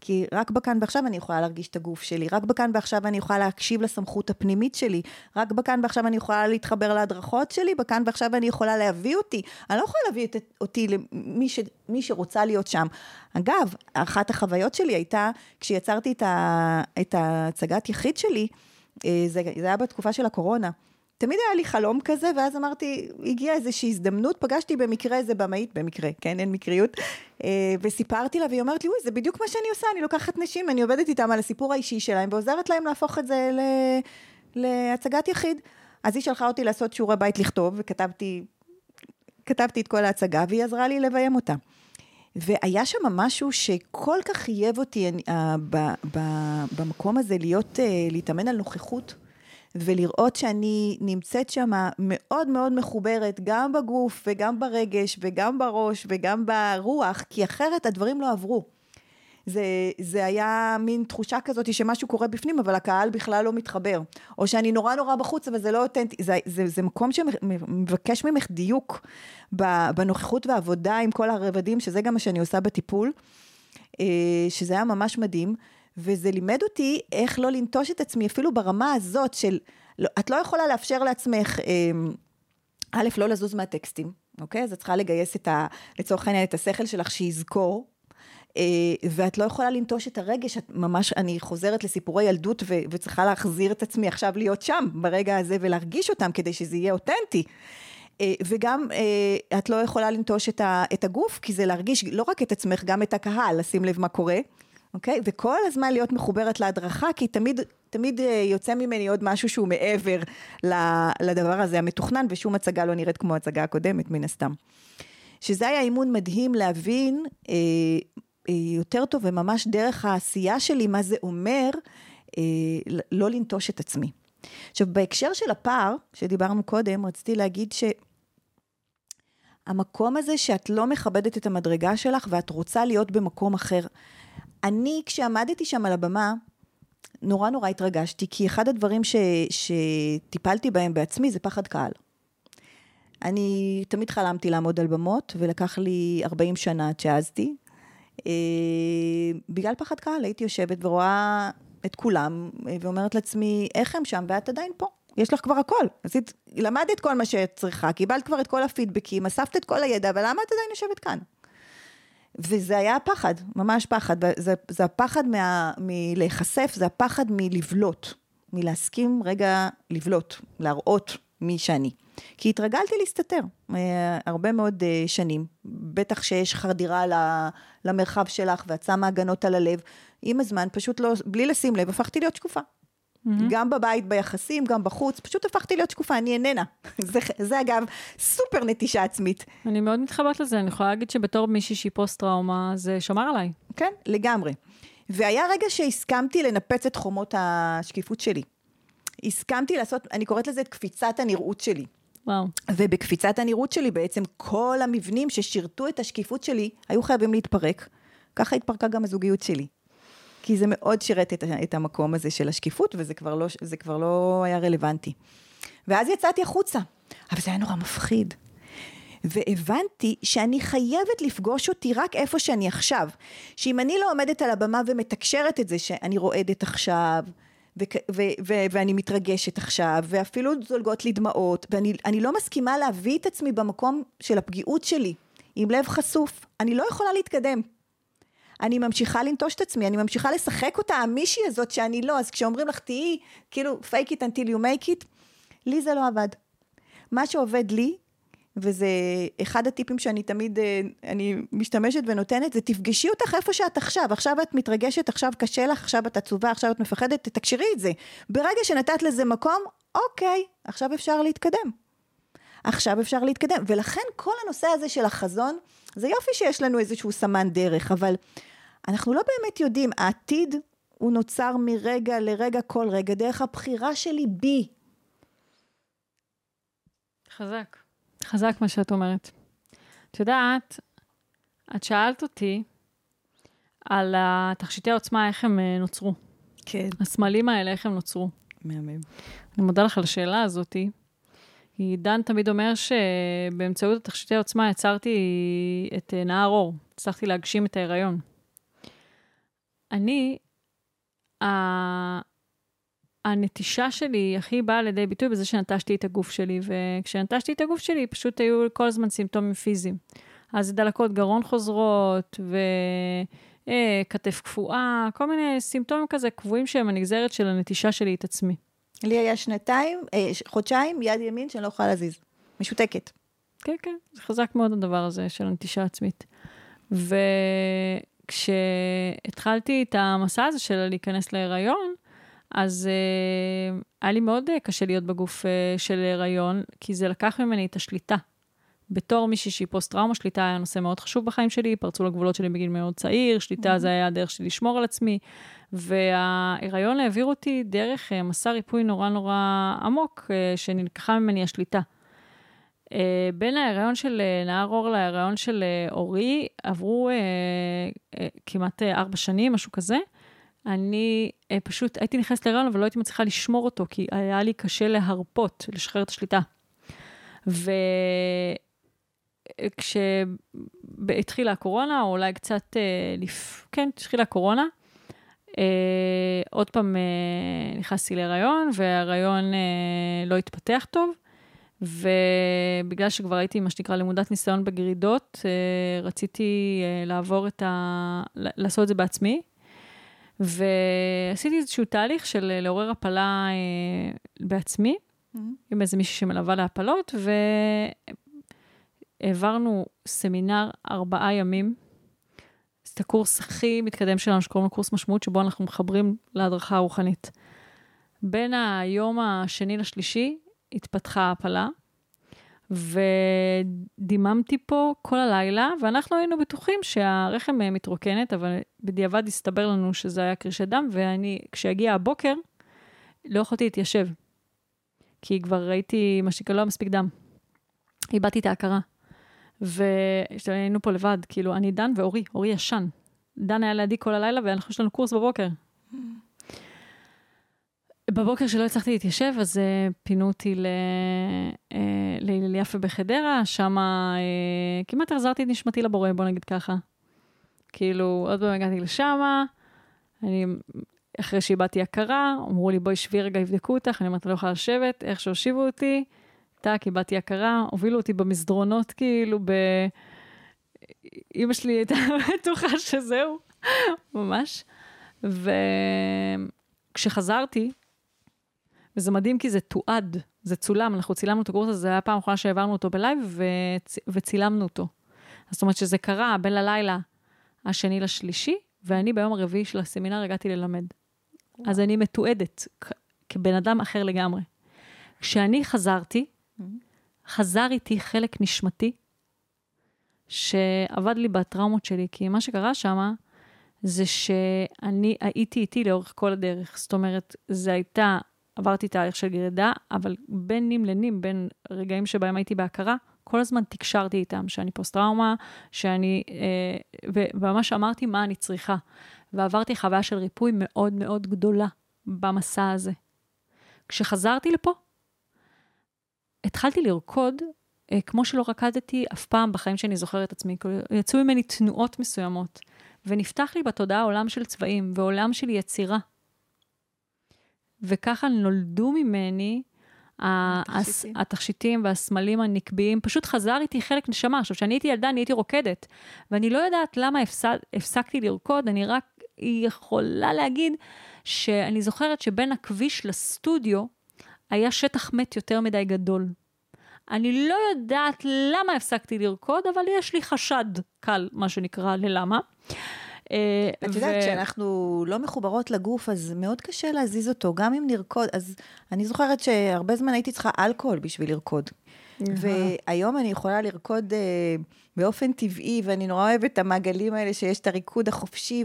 כי רק בכאן ועכשיו אני יכולה להרגיש את הגוף שלי, רק בכאן ועכשיו אני יכולה להקשיב לסמכות הפנימית שלי, רק בכאן ועכשיו אני יכולה להתחבר להדרכות שלי, בכאן ועכשיו אני יכולה להביא אותי. אני לא יכולה להביא את, אותי למי ש, שרוצה להיות שם. אגב, אחת החוויות שלי הייתה, כשיצרתי את, ה, את ההצגת יחיד שלי, אה, זה, זה היה בתקופה של הקורונה. תמיד היה לי חלום כזה, ואז אמרתי, הגיעה איזושהי הזדמנות, פגשתי במקרה איזה במאית, במקרה, כן, אין מקריות, אה, וסיפרתי לה, והיא אומרת לי, אוי, זה בדיוק מה שאני עושה, אני לוקחת נשים, אני עובדת איתם על הסיפור האישי שלהם, ועוזרת להם להפוך את זה ל... להצגת יחיד. אז היא שלחה אותי לעשות שיעורי בית לכתוב, וכתבתי כתבתי את כל ההצגה, והיא עזרה לי לביים אותה. והיה שם משהו שכל כך חייב אותי אני, uh, ב, ב, במקום הזה, להיות, uh, להתאמן על נוכחות. ולראות שאני נמצאת שם מאוד מאוד מחוברת, גם בגוף וגם ברגש וגם בראש וגם ברוח, כי אחרת הדברים לא עברו. זה, זה היה מין תחושה כזאת שמשהו קורה בפנים, אבל הקהל בכלל לא מתחבר. או שאני נורא נורא בחוץ, אבל זה לא אותנטי. זה, זה, זה מקום שמבקש ממך דיוק בנוכחות והעבודה עם כל הרבדים, שזה גם מה שאני עושה בטיפול, אה, שזה היה ממש מדהים. וזה לימד אותי איך לא לנטוש את עצמי, אפילו ברמה הזאת של, לא, את לא יכולה לאפשר לעצמך, אמ, א', לא לזוז מהטקסטים, אוקיי? אז את צריכה לגייס את ה, לצורך העניין, את השכל שלך שיזכור. אה, ואת לא יכולה לנטוש את הרגש, את ממש, אני חוזרת לסיפורי ילדות ו- וצריכה להחזיר את עצמי עכשיו להיות שם, ברגע הזה, ולהרגיש אותם כדי שזה יהיה אותנטי. אה, וגם אה, את לא יכולה לנטוש את הגוף, כי זה להרגיש לא רק את עצמך, גם את הקהל, לשים לב מה קורה. אוקיי? וכל הזמן להיות מחוברת להדרכה, כי תמיד, תמיד אה, יוצא ממני עוד משהו שהוא מעבר לדבר הזה המתוכנן, ושום הצגה לא נראית כמו הצגה הקודמת, מן הסתם. שזה היה אימון מדהים להבין אה, אה, יותר טוב, וממש דרך העשייה שלי, מה זה אומר אה, לא לנטוש את עצמי. עכשיו, בהקשר של הפער, שדיברנו קודם, רציתי להגיד ש... המקום הזה שאת לא מכבדת את המדרגה שלך ואת רוצה להיות במקום אחר. אני, כשעמדתי שם על הבמה, נורא נורא התרגשתי, כי אחד הדברים ש, שטיפלתי בהם בעצמי זה פחד קהל. אני תמיד חלמתי לעמוד על במות, ולקח לי 40 שנה עד שהעזתי. אה, בגלל פחד קהל הייתי יושבת ורואה את כולם, אה, ואומרת לעצמי, איך הם שם ואת עדיין פה? יש לך כבר הכל. עשית, למדת כל מה שאת צריכה, קיבלת כבר את כל הפידבקים, אספת את כל הידע, אבל למה את עדיין יושבת כאן? וזה היה הפחד, ממש פחד. זה, זה הפחד מה, מלהיחשף, זה הפחד מלבלוט, מלהסכים רגע לבלוט, להראות מי שאני. כי התרגלתי להסתתר אה, הרבה מאוד אה, שנים. בטח שיש חדירה למרחב שלך ואת שמה הגנות על הלב. עם הזמן, פשוט לא, בלי לשים לב, הפכתי להיות שקופה. Mm-hmm. גם בבית, ביחסים, גם בחוץ, פשוט הפכתי להיות שקופה, אני איננה. זה, זה אגב סופר נטישה עצמית. אני מאוד מתחברת לזה, אני יכולה להגיד שבתור מישהי שהיא פוסט-טראומה, זה שמר עליי. כן, לגמרי. והיה רגע שהסכמתי לנפץ את חומות השקיפות שלי. הסכמתי לעשות, אני קוראת לזה את קפיצת הנראות שלי. וואו. ובקפיצת הנראות שלי בעצם כל המבנים ששירתו את השקיפות שלי היו חייבים להתפרק. ככה התפרקה גם הזוגיות שלי. כי זה מאוד שירת את, את המקום הזה של השקיפות, וזה כבר לא, כבר לא היה רלוונטי. ואז יצאתי החוצה, אבל זה היה נורא מפחיד. והבנתי שאני חייבת לפגוש אותי רק איפה שאני עכשיו. שאם אני לא עומדת על הבמה ומתקשרת את זה שאני רועדת עכשיו, ואני מתרגשת עכשיו, ואפילו זולגות לי דמעות, ואני לא מסכימה להביא את עצמי במקום של הפגיעות שלי, עם לב חשוף, אני לא יכולה להתקדם. אני ממשיכה לנטוש את עצמי, אני ממשיכה לשחק אותה, המישהי הזאת שאני לא, אז כשאומרים לך תהיי, כאילו, fake it until you make it, לי זה לא עבד. מה שעובד לי, וזה אחד הטיפים שאני תמיד, אה, אני משתמשת ונותנת, זה תפגשי אותך איפה שאת עכשיו, עכשיו את מתרגשת, עכשיו קשה לך, עכשיו את עצובה, עכשיו את מפחדת, תקשרי את זה. ברגע שנתת לזה מקום, אוקיי, עכשיו אפשר להתקדם. עכשיו אפשר להתקדם. ולכן כל הנושא הזה של החזון, זה יופי שיש לנו איזשהו סמן דרך, אבל אנחנו לא באמת יודעים, העתיד הוא נוצר מרגע לרגע כל רגע, דרך הבחירה שלי בי. חזק. חזק מה שאת אומרת. את יודעת, את שאלת אותי על התכשיטי העוצמה, איך הם אה, נוצרו. כן. הסמלים האלה, איך הם נוצרו. מהמם. אני מודה לך על השאלה הזאתי. כי דן תמיד אומר שבאמצעות התכשיטי העוצמה יצרתי את אה, נהר אור, הצלחתי להגשים את ההיריון. אני, הנטישה שלי הכי באה לידי ביטוי בזה שנטשתי את הגוף שלי, וכשנטשתי את הגוף שלי פשוט היו כל הזמן סימפטומים פיזיים. אז דלקות גרון חוזרות, וכתף אה, קפואה, כל מיני סימפטומים כזה קבועים שהם הנגזרת של הנטישה שלי את עצמי. לי היה שנתיים, אה, חודשיים, יד ימין שאני לא יכולה להזיז. משותקת. כן, כן, זה חזק מאוד הדבר הזה של הנטישה עצמית. וכשהתחלתי את המסע הזה של להיכנס להיריון, אז uh, היה לי מאוד uh, קשה להיות בגוף uh, של הריון, כי זה לקח ממני את השליטה. בתור מישהי שהיא פוסט-טראומה, שליטה היה נושא מאוד חשוב בחיים שלי, פרצו לגבולות שלי בגיל מאוד צעיר, שליטה mm-hmm. זה היה הדרך שלי לשמור על עצמי, וההיריון העביר אותי דרך uh, מסע ריפוי נורא נורא עמוק, uh, שנלקחה ממני השליטה. Uh, בין ההיריון של uh, נהר אור להיריון של uh, אורי, עברו uh, uh, כמעט ארבע שנים, משהו כזה. אני uh, פשוט הייתי נכנסת להיריון, אבל לא הייתי מצליחה לשמור אותו, כי היה לי קשה להרפות, לשחרר את השליטה. וכשהתחילה הקורונה, או אולי קצת, uh, לפ... כן, התחילה הקורונה, uh, עוד פעם uh, נכנסתי להיריון, וההיריון uh, לא התפתח טוב. ובגלל שכבר הייתי, מה שנקרא, לימודת ניסיון בגרידות, רציתי לעבור את ה... לעשות את זה בעצמי. ועשיתי איזשהו תהליך של אה, לעורר הפלה אה, בעצמי, mm-hmm. עם איזה מישהי שמלווה להפלות, והעברנו סמינר ארבעה ימים. זה הקורס הכי מתקדם שלנו, שקוראים לו קורס משמעות, שבו אנחנו מחברים להדרכה הרוחנית. בין היום השני לשלישי התפתחה ההפלה, ודיממתי פה כל הלילה, ואנחנו היינו בטוחים שהרחם אה, מתרוקנת, אבל בדיעבד הסתבר לנו שזה היה קרישי דם, ואני, כשהגיע הבוקר, לא יכולתי להתיישב. כי כבר ראיתי, מה שנקרא, לא מספיק דם. איבדתי את ההכרה. והיינו פה לבד, כאילו, אני דן ואורי, אורי ישן. דן היה לידי כל הלילה, ואנחנו, יש לנו קורס בבוקר. בבוקר שלא הצלחתי להתיישב, אז uh, פינו אותי להלל uh, יפה בחדרה, שם uh, כמעט החזרתי את נשמתי לבורא, בוא נגיד ככה. כאילו, עוד פעם הגעתי לשם, אני, אחרי שאיבדתי הכרה, אמרו לי, בואי שבי רגע, יבדקו אותך, אני אומרת, לא יכולה לשבת, איך שהושיבו אותי, טאק, איבדתי הכרה, הובילו אותי במסדרונות, כאילו, ב... אימא שלי הייתה בטוחה שזהו, ממש. וכשחזרתי, וזה מדהים כי זה תועד, זה צולם, אנחנו צילמנו את הקורס הזה, זה היה הפעם האחרונה שהעברנו אותו בלייב וצ... וצילמנו אותו. זאת אומרת שזה קרה בין הלילה השני לשלישי, ואני ביום הרביעי של הסמינר הגעתי ללמד. וואו. אז אני מתועדת כבן אדם אחר לגמרי. כשאני חזרתי, mm-hmm. חזר איתי חלק נשמתי, שעבד לי בטראומות שלי, כי מה שקרה שם, זה שאני הייתי איתי לאורך כל הדרך. זאת אומרת, זה הייתה, עברתי תהליך של גרידה, אבל בין נים לנים, בין רגעים שבהם הייתי בהכרה, כל הזמן תקשרתי איתם, שאני פוסט-טראומה, שאני, אה, וממש אמרתי מה אני צריכה. ועברתי חוויה של ריפוי מאוד מאוד גדולה במסע הזה. כשחזרתי לפה, התחלתי לרקוד אה, כמו שלא רקדתי אף פעם בחיים שאני זוכרת עצמי. יצאו ממני תנועות מסוימות, ונפתח לי בתודעה עולם של צבעים ועולם של יצירה. וככה נולדו ממני התכשיטים. התכשיטים והסמלים הנקביים, פשוט חזר איתי חלק נשמה. עכשיו, כשאני הייתי ילדה, אני הייתי רוקדת, ואני לא יודעת למה הפסק, הפסקתי לרקוד, אני רק יכולה להגיד שאני זוכרת שבין הכביש לסטודיו היה שטח מת יותר מדי גדול. אני לא יודעת למה הפסקתי לרקוד, אבל יש לי חשד קל, מה שנקרא, ללמה. אה, את יודעת, כשאנחנו לא מחוברות לגוף, אז מאוד קשה להזיז אותו, גם אם נרקוד. אז אני זוכרת שהרבה זמן הייתי צריכה אלכוהול בשביל לרקוד. והיום אני יכולה לרקוד uh, באופן טבעי, ואני נורא אוהבת את המעגלים האלה שיש את הריקוד החופשי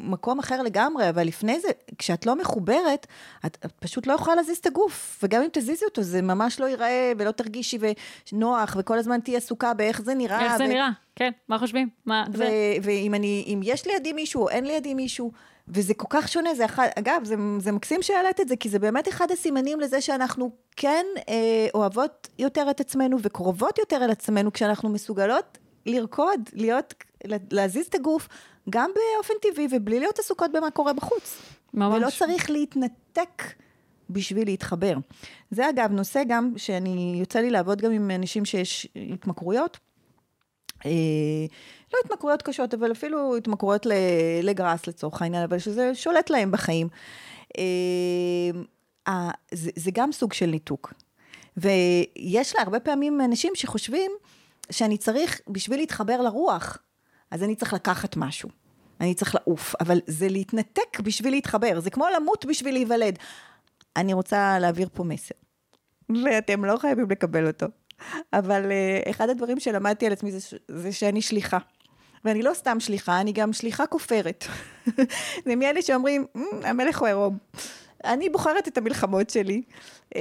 ומקום אחר לגמרי, אבל לפני זה, כשאת לא מחוברת, את, את פשוט לא יכולה להזיז את הגוף, וגם אם תזיזי אותו, זה ממש לא ייראה ולא תרגישי ונוח, וכל הזמן תהיי עסוקה באיך זה נראה. איך ו... זה נראה, כן, מה חושבים? מה זה? ואם אני, יש לידי מישהו או אין לידי מישהו, וזה כל כך שונה, זה אחד, אגב, זה, זה מקסים שהעלית את זה, כי זה באמת אחד הסימנים לזה שאנחנו כן אה, אוהבות יותר את עצמנו וקרובות יותר אל עצמנו, כשאנחנו מסוגלות לרקוד, להיות, להזיז את הגוף, גם באופן טבעי ובלי להיות עסוקות במה קורה בחוץ. ממש. ולא צריך להתנתק בשביל להתחבר. זה אגב נושא גם שאני, יוצא לי לעבוד גם עם אנשים שיש התמכרויות. אה, לא התמכרויות קשות, אבל אפילו התמכרויות לגראס לצורך העניין, אבל שזה שולט להם בחיים. אה, זה, זה גם סוג של ניתוק. ויש לה הרבה פעמים אנשים שחושבים שאני צריך, בשביל להתחבר לרוח, אז אני צריך לקחת משהו. אני צריך לעוף, אבל זה להתנתק בשביל להתחבר, זה כמו למות בשביל להיוולד. אני רוצה להעביר פה מסר, ואתם לא חייבים לקבל אותו. אבל uh, אחד הדברים שלמדתי על עצמי זה, זה שאני שליחה. ואני לא סתם שליחה, אני גם שליחה כופרת. זה מאלה שאומרים, mm, המלך הוא עירום. אני בוחרת את המלחמות שלי, uh,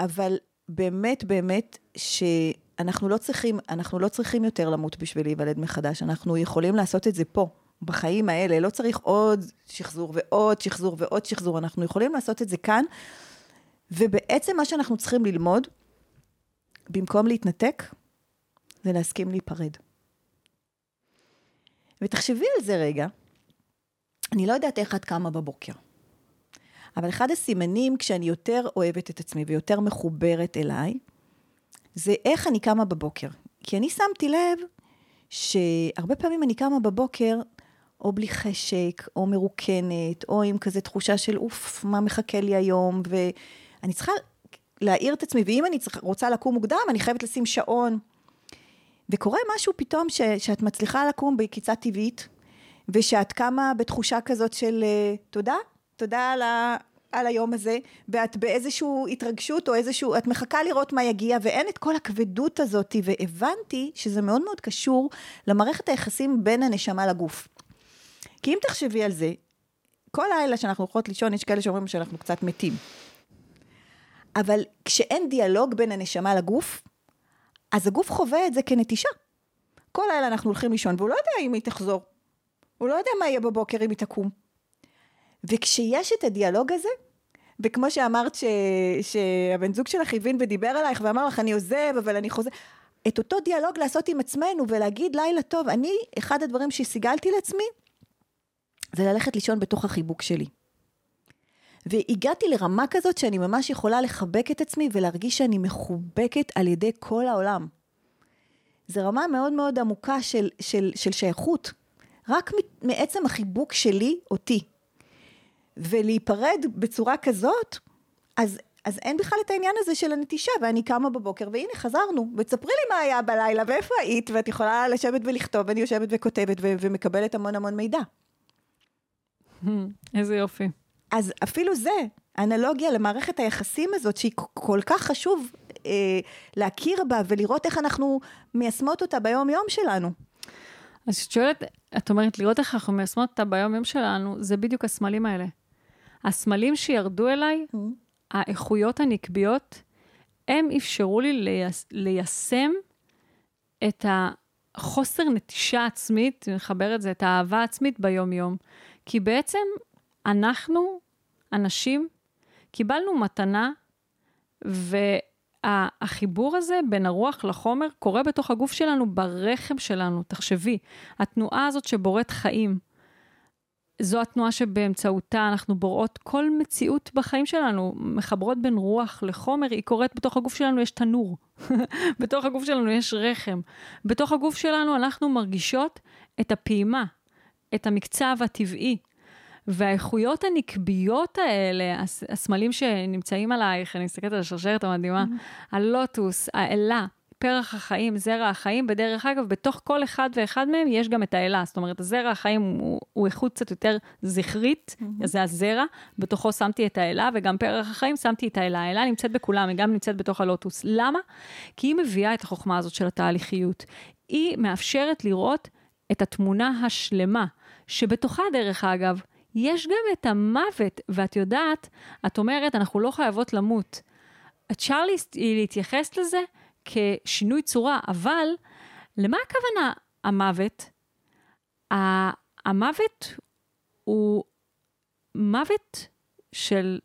אבל באמת, באמת, שאנחנו לא צריכים, אנחנו לא צריכים יותר למות בשביל להיוולד מחדש, אנחנו יכולים לעשות את זה פה. בחיים האלה, לא צריך עוד שחזור ועוד שחזור ועוד שחזור, אנחנו יכולים לעשות את זה כאן, ובעצם מה שאנחנו צריכים ללמוד, במקום להתנתק, זה להסכים להיפרד. ותחשבי על זה רגע, אני לא יודעת איך את קמה בבוקר, אבל אחד הסימנים כשאני יותר אוהבת את עצמי ויותר מחוברת אליי, זה איך אני קמה בבוקר. כי אני שמתי לב שהרבה פעמים אני קמה בבוקר או בלי חשק, או מרוקנת, או עם כזה תחושה של אוף, מה מחכה לי היום, ואני צריכה להעיר את עצמי, ואם אני צריכה, רוצה לקום מוקדם, אני חייבת לשים שעון. וקורה משהו פתאום ש, שאת מצליחה לקום בקיצה טבעית, ושאת קמה בתחושה כזאת של אה, תודה, תודה על, ה, על היום הזה, ואת באיזושהי התרגשות או איזשהו, את מחכה לראות מה יגיע, ואין את כל הכבדות הזאת, והבנתי שזה מאוד מאוד קשור למערכת היחסים בין הנשמה לגוף. כי אם תחשבי על זה, כל לילה שאנחנו הולכות לישון, יש כאלה שאומרים שאנחנו קצת מתים. אבל כשאין דיאלוג בין הנשמה לגוף, אז הגוף חווה את זה כנטישה. כל לילה אנחנו הולכים לישון, והוא לא יודע אם היא תחזור. הוא לא יודע מה יהיה בבוקר אם היא תקום. וכשיש את הדיאלוג הזה, וכמו שאמרת ש... שהבן זוג שלך הבין ודיבר עלייך ואמר לך, אני עוזב, אבל אני חוזר, את אותו דיאלוג לעשות עם עצמנו ולהגיד לילה טוב, אני, אחד הדברים שסיגלתי לעצמי, זה ללכת לישון בתוך החיבוק שלי. והגעתי לרמה כזאת שאני ממש יכולה לחבק את עצמי ולהרגיש שאני מחובקת על ידי כל העולם. זה רמה מאוד מאוד עמוקה של, של, של שייכות. רק מעצם החיבוק שלי, אותי. ולהיפרד בצורה כזאת, אז, אז אין בכלל את העניין הזה של הנטישה, ואני קמה בבוקר, והנה חזרנו, ותספרי לי מה היה בלילה, ואיפה היית, ואת יכולה לשבת ולכתוב, ואני יושבת וכותבת, ו- ומקבלת המון המון מידע. איזה יופי. אז אפילו זה, אנלוגיה למערכת היחסים הזאת, שהיא כל כך חשוב אה, להכיר בה ולראות איך אנחנו מיישמות אותה ביום-יום שלנו. אז את שואלת, את אומרת, לראות איך אנחנו מיישמות אותה ביום-יום שלנו, זה בדיוק הסמלים האלה. הסמלים שירדו אליי, mm-hmm. האיכויות הנקביות, הם אפשרו לי לייש, ליישם את החוסר נטישה עצמית, נחבר את זה, את האהבה העצמית ביום-יום. כי בעצם אנחנו, אנשים, קיבלנו מתנה, והחיבור הזה בין הרוח לחומר קורה בתוך הגוף שלנו, ברחם שלנו, תחשבי. התנועה הזאת שבוראת חיים, זו התנועה שבאמצעותה אנחנו בוראות כל מציאות בחיים שלנו, מחברות בין רוח לחומר, היא קורית בתוך הגוף שלנו יש תנור, בתוך הגוף שלנו יש רחם, בתוך הגוף שלנו אנחנו מרגישות את הפעימה, את המקצב הטבעי. והאיכויות הנקביות האלה, הסמלים שנמצאים עלייך, אני מסתכלת על השרשרת המדהימה, mm-hmm. הלוטוס, האלה, פרח החיים, זרע החיים, בדרך אגב, בתוך כל אחד ואחד מהם יש גם את האלה, זאת אומרת, הזרע החיים הוא, הוא איכות קצת יותר זכרית, mm-hmm. זה הזרע, בתוכו שמתי את האלה, וגם פרח החיים שמתי את האלה, האלה נמצאת בכולם, היא גם נמצאת בתוך הלוטוס. למה? כי היא מביאה את החוכמה הזאת של התהליכיות. היא מאפשרת לראות את התמונה השלמה, שבתוכה, דרך אגב, יש גם את המוות, ואת יודעת, את אומרת, אנחנו לא חייבות למות. אפשר להתייחס לזה כשינוי צורה, אבל למה הכוונה המוות? המוות הוא מוות של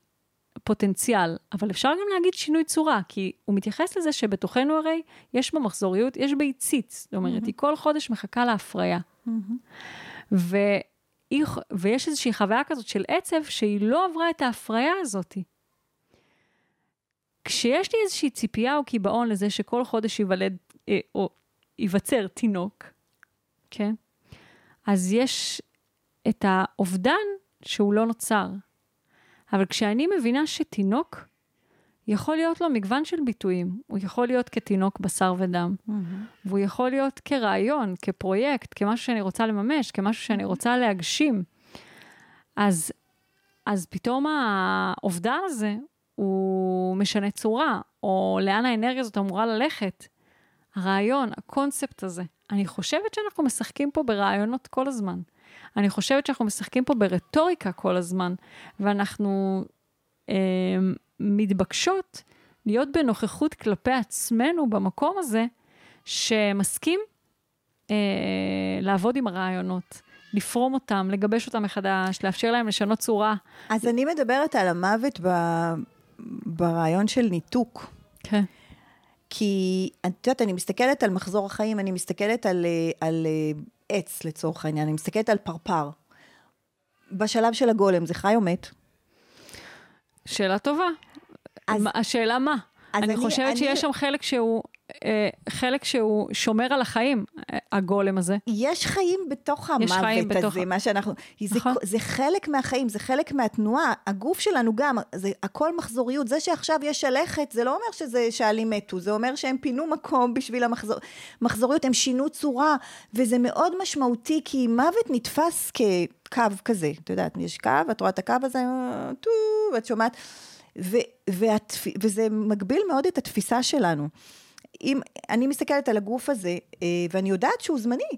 פוטנציאל, אבל אפשר גם להגיד שינוי צורה, כי הוא מתייחס לזה שבתוכנו הרי יש במחזוריות, יש ביצית, זאת אומרת, mm-hmm. היא כל חודש מחכה להפריה. Mm-hmm. ויש איזושהי חוויה כזאת של עצב שהיא לא עברה את ההפריה הזאת. כשיש לי איזושהי ציפייה או קיבעון לזה שכל חודש ייוולד אה, או ייווצר תינוק, כן? אז יש את האובדן שהוא לא נוצר. אבל כשאני מבינה שתינוק, יכול להיות לו מגוון של ביטויים. הוא יכול להיות כתינוק בשר ודם, mm-hmm. והוא יכול להיות כרעיון, כפרויקט, כמשהו שאני רוצה לממש, כמשהו שאני רוצה להגשים. אז, אז פתאום האובדן הזה, הוא משנה צורה, או לאן האנרגיה הזאת אמורה ללכת. הרעיון, הקונספט הזה. אני חושבת שאנחנו משחקים פה ברעיונות כל הזמן. אני חושבת שאנחנו משחקים פה ברטוריקה כל הזמן, ואנחנו מתבקשות להיות בנוכחות כלפי עצמנו במקום הזה, שמסכים אה, לעבוד עם הרעיונות. לפרום אותם, לגבש אותם מחדש, לאפשר להם לשנות צורה. אז אני מדברת על המוות ב... ברעיון של ניתוק. כן. כי את יודעת, אני מסתכלת על מחזור החיים, אני מסתכלת על, אה, על אה, עץ לצורך העניין, אני מסתכלת על פרפר. בשלב של הגולם, זה חי או מת? שאלה טובה. אז, השאלה מה? אני, אני חושבת אני... שיש שם חלק שהוא, אה, חלק שהוא שומר על החיים, אה, הגולם הזה. יש חיים בתוך המוות חיים הזה, בתוך... מה שאנחנו, נכון. זה, זה חלק מהחיים, זה חלק מהתנועה, הגוף שלנו גם, זה הכל מחזוריות, זה שעכשיו יש שלכת, זה לא אומר שזה שעלים מתו, זה אומר שהם פינו מקום בשביל המחזוריות, הם שינו צורה, וזה מאוד משמעותי, כי מוות נתפס כקו כזה, את יודעת, יש קו, את רואה את הקו הזה, טו, ואת שומעת. ו, והתפ... וזה מגביל מאוד את התפיסה שלנו. אם, אני מסתכלת על הגוף הזה, אה, ואני יודעת שהוא זמני.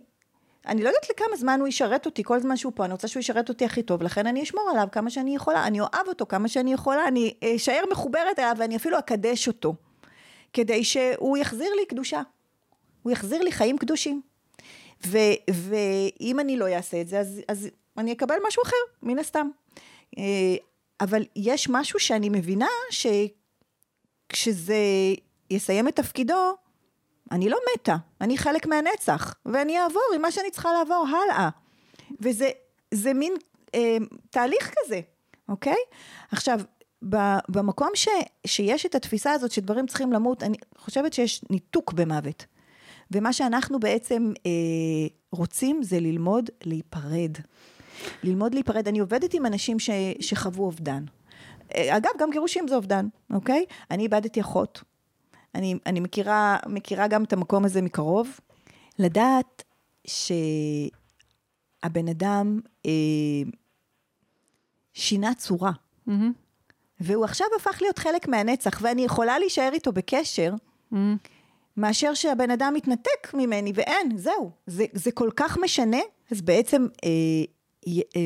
אני לא יודעת לכמה זמן הוא ישרת אותי, כל זמן שהוא פה, אני רוצה שהוא ישרת אותי הכי טוב, לכן אני אשמור עליו כמה שאני יכולה, אני אוהב אותו כמה שאני יכולה, אני אשאר מחוברת אליו ואני אפילו אקדש אותו, כדי שהוא יחזיר לי קדושה. הוא יחזיר לי חיים קדושים. ואם אני לא אעשה את זה, אז, אז אני אקבל משהו אחר, מן הסתם. אה, אבל יש משהו שאני מבינה שכשזה יסיים את תפקידו, אני לא מתה, אני חלק מהנצח, ואני אעבור עם מה שאני צריכה לעבור הלאה. וזה מין אה, תהליך כזה, אוקיי? עכשיו, במקום ש, שיש את התפיסה הזאת שדברים צריכים למות, אני חושבת שיש ניתוק במוות. ומה שאנחנו בעצם אה, רוצים זה ללמוד להיפרד. ללמוד להיפרד. אני עובדת עם אנשים ש, שחוו אובדן. אה, אגב, גם גירושים זה אובדן, אוקיי? אני איבדתי אחות. אני, אני מכירה, מכירה גם את המקום הזה מקרוב. לדעת שהבן אדם אה, שינה צורה. Mm-hmm. והוא עכשיו הפך להיות חלק מהנצח, ואני יכולה להישאר איתו בקשר, Mm-hmm. מאשר שהבן אדם מתנתק ממני, ואין, זהו. זה, זה כל כך משנה, אז בעצם אה, אה,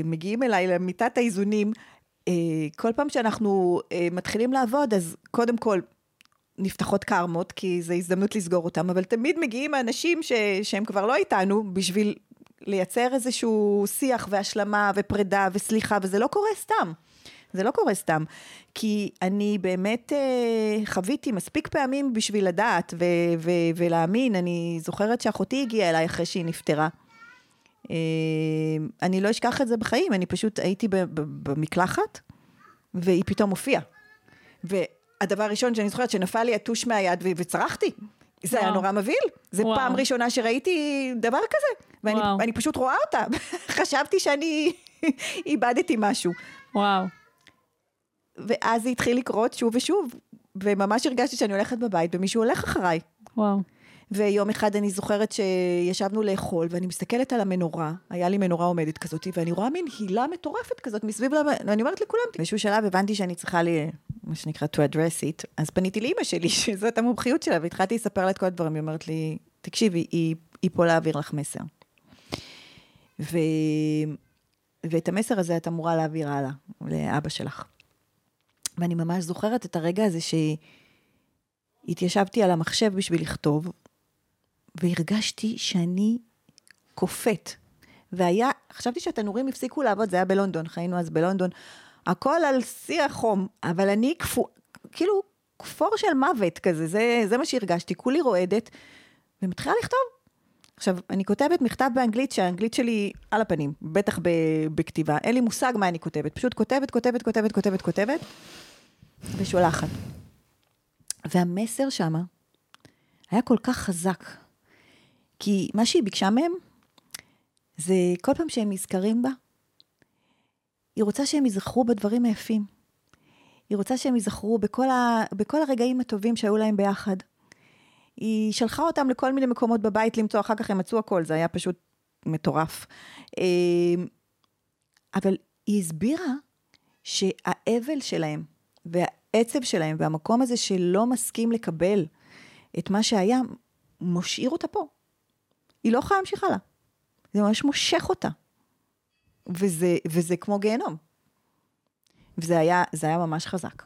מגיעים אליי למיטת האיזונים, אה, כל פעם שאנחנו אה, מתחילים לעבוד, אז קודם כל, נפתחות קרמות, כי זו הזדמנות לסגור אותם, אבל תמיד מגיעים האנשים ש, שהם כבר לא איתנו, בשביל לייצר איזשהו שיח והשלמה ופרידה וסליחה, וזה לא קורה סתם. זה לא קורה סתם, כי אני באמת אה, חוויתי מספיק פעמים בשביל לדעת ו- ו- ולהאמין. אני זוכרת שאחותי הגיעה אליי אחרי שהיא נפטרה. אה, אני לא אשכח את זה בחיים, אני פשוט הייתי במקלחת, והיא פתאום הופיעה. והדבר הראשון שאני זוכרת, שנפל לי הטוש מהיד וצרחתי. זה היה וואו. נורא מבהיל, זה וואו. פעם ראשונה שראיתי דבר כזה. ואני פשוט רואה אותה, חשבתי שאני איבדתי משהו. וואו. ואז זה התחיל לקרות שוב ושוב, וממש הרגשתי שאני הולכת בבית ומישהו הולך אחריי. וואו. ויום אחד אני זוכרת שישבנו לאכול, ואני מסתכלת על המנורה, היה לי מנורה עומדת כזאת, ואני רואה מין הילה מטורפת כזאת מסביב, למ... ואני אומרת לכולם, באיזשהו שלב הבנתי שאני צריכה לי, מה שנקרא to address it, אז פניתי לאימא שלי, שזאת המומחיות שלה, והתחלתי לספר לה את כל הדברים, היא אומרת לי, תקשיבי, היא, היא פה להעביר לך מסר. ו... ואת המסר הזה את אמורה להעביר הלאה, לאבא שלך. ואני ממש זוכרת את הרגע הזה שהתיישבתי על המחשב בשביל לכתוב, והרגשתי שאני קופאת. והיה, חשבתי שהתנורים הפסיקו לעבוד, זה היה בלונדון, חיינו אז בלונדון, הכל על שיא החום, אבל אני כפו, כאילו, כפור של מוות כזה, זה, זה מה שהרגשתי, כולי רועדת, ומתחילה לכתוב. עכשיו, אני כותבת מכתב באנגלית, שהאנגלית שלי על הפנים, בטח ב- בכתיבה, אין לי מושג מה אני כותבת, פשוט כותבת, כותבת, כותבת, כותבת, כותבת, ושולחת. והמסר שמה היה כל כך חזק, כי מה שהיא ביקשה מהם, זה כל פעם שהם נזכרים בה, היא רוצה שהם ייזכרו בדברים היפים. היא רוצה שהם ייזכרו בכל, ה... בכל הרגעים הטובים שהיו להם ביחד. היא שלחה אותם לכל מיני מקומות בבית למצוא, אחר כך הם מצאו הכל, זה היה פשוט מטורף. אמ, אבל היא הסבירה שהאבל שלהם והעצב שלהם והמקום הזה שלא מסכים לקבל את מה שהיה, משאיר אותה פה. היא לא יכולה להמשיך הלאה. זה ממש מושך אותה. וזה, וזה כמו גיהנום. וזה היה, היה ממש חזק.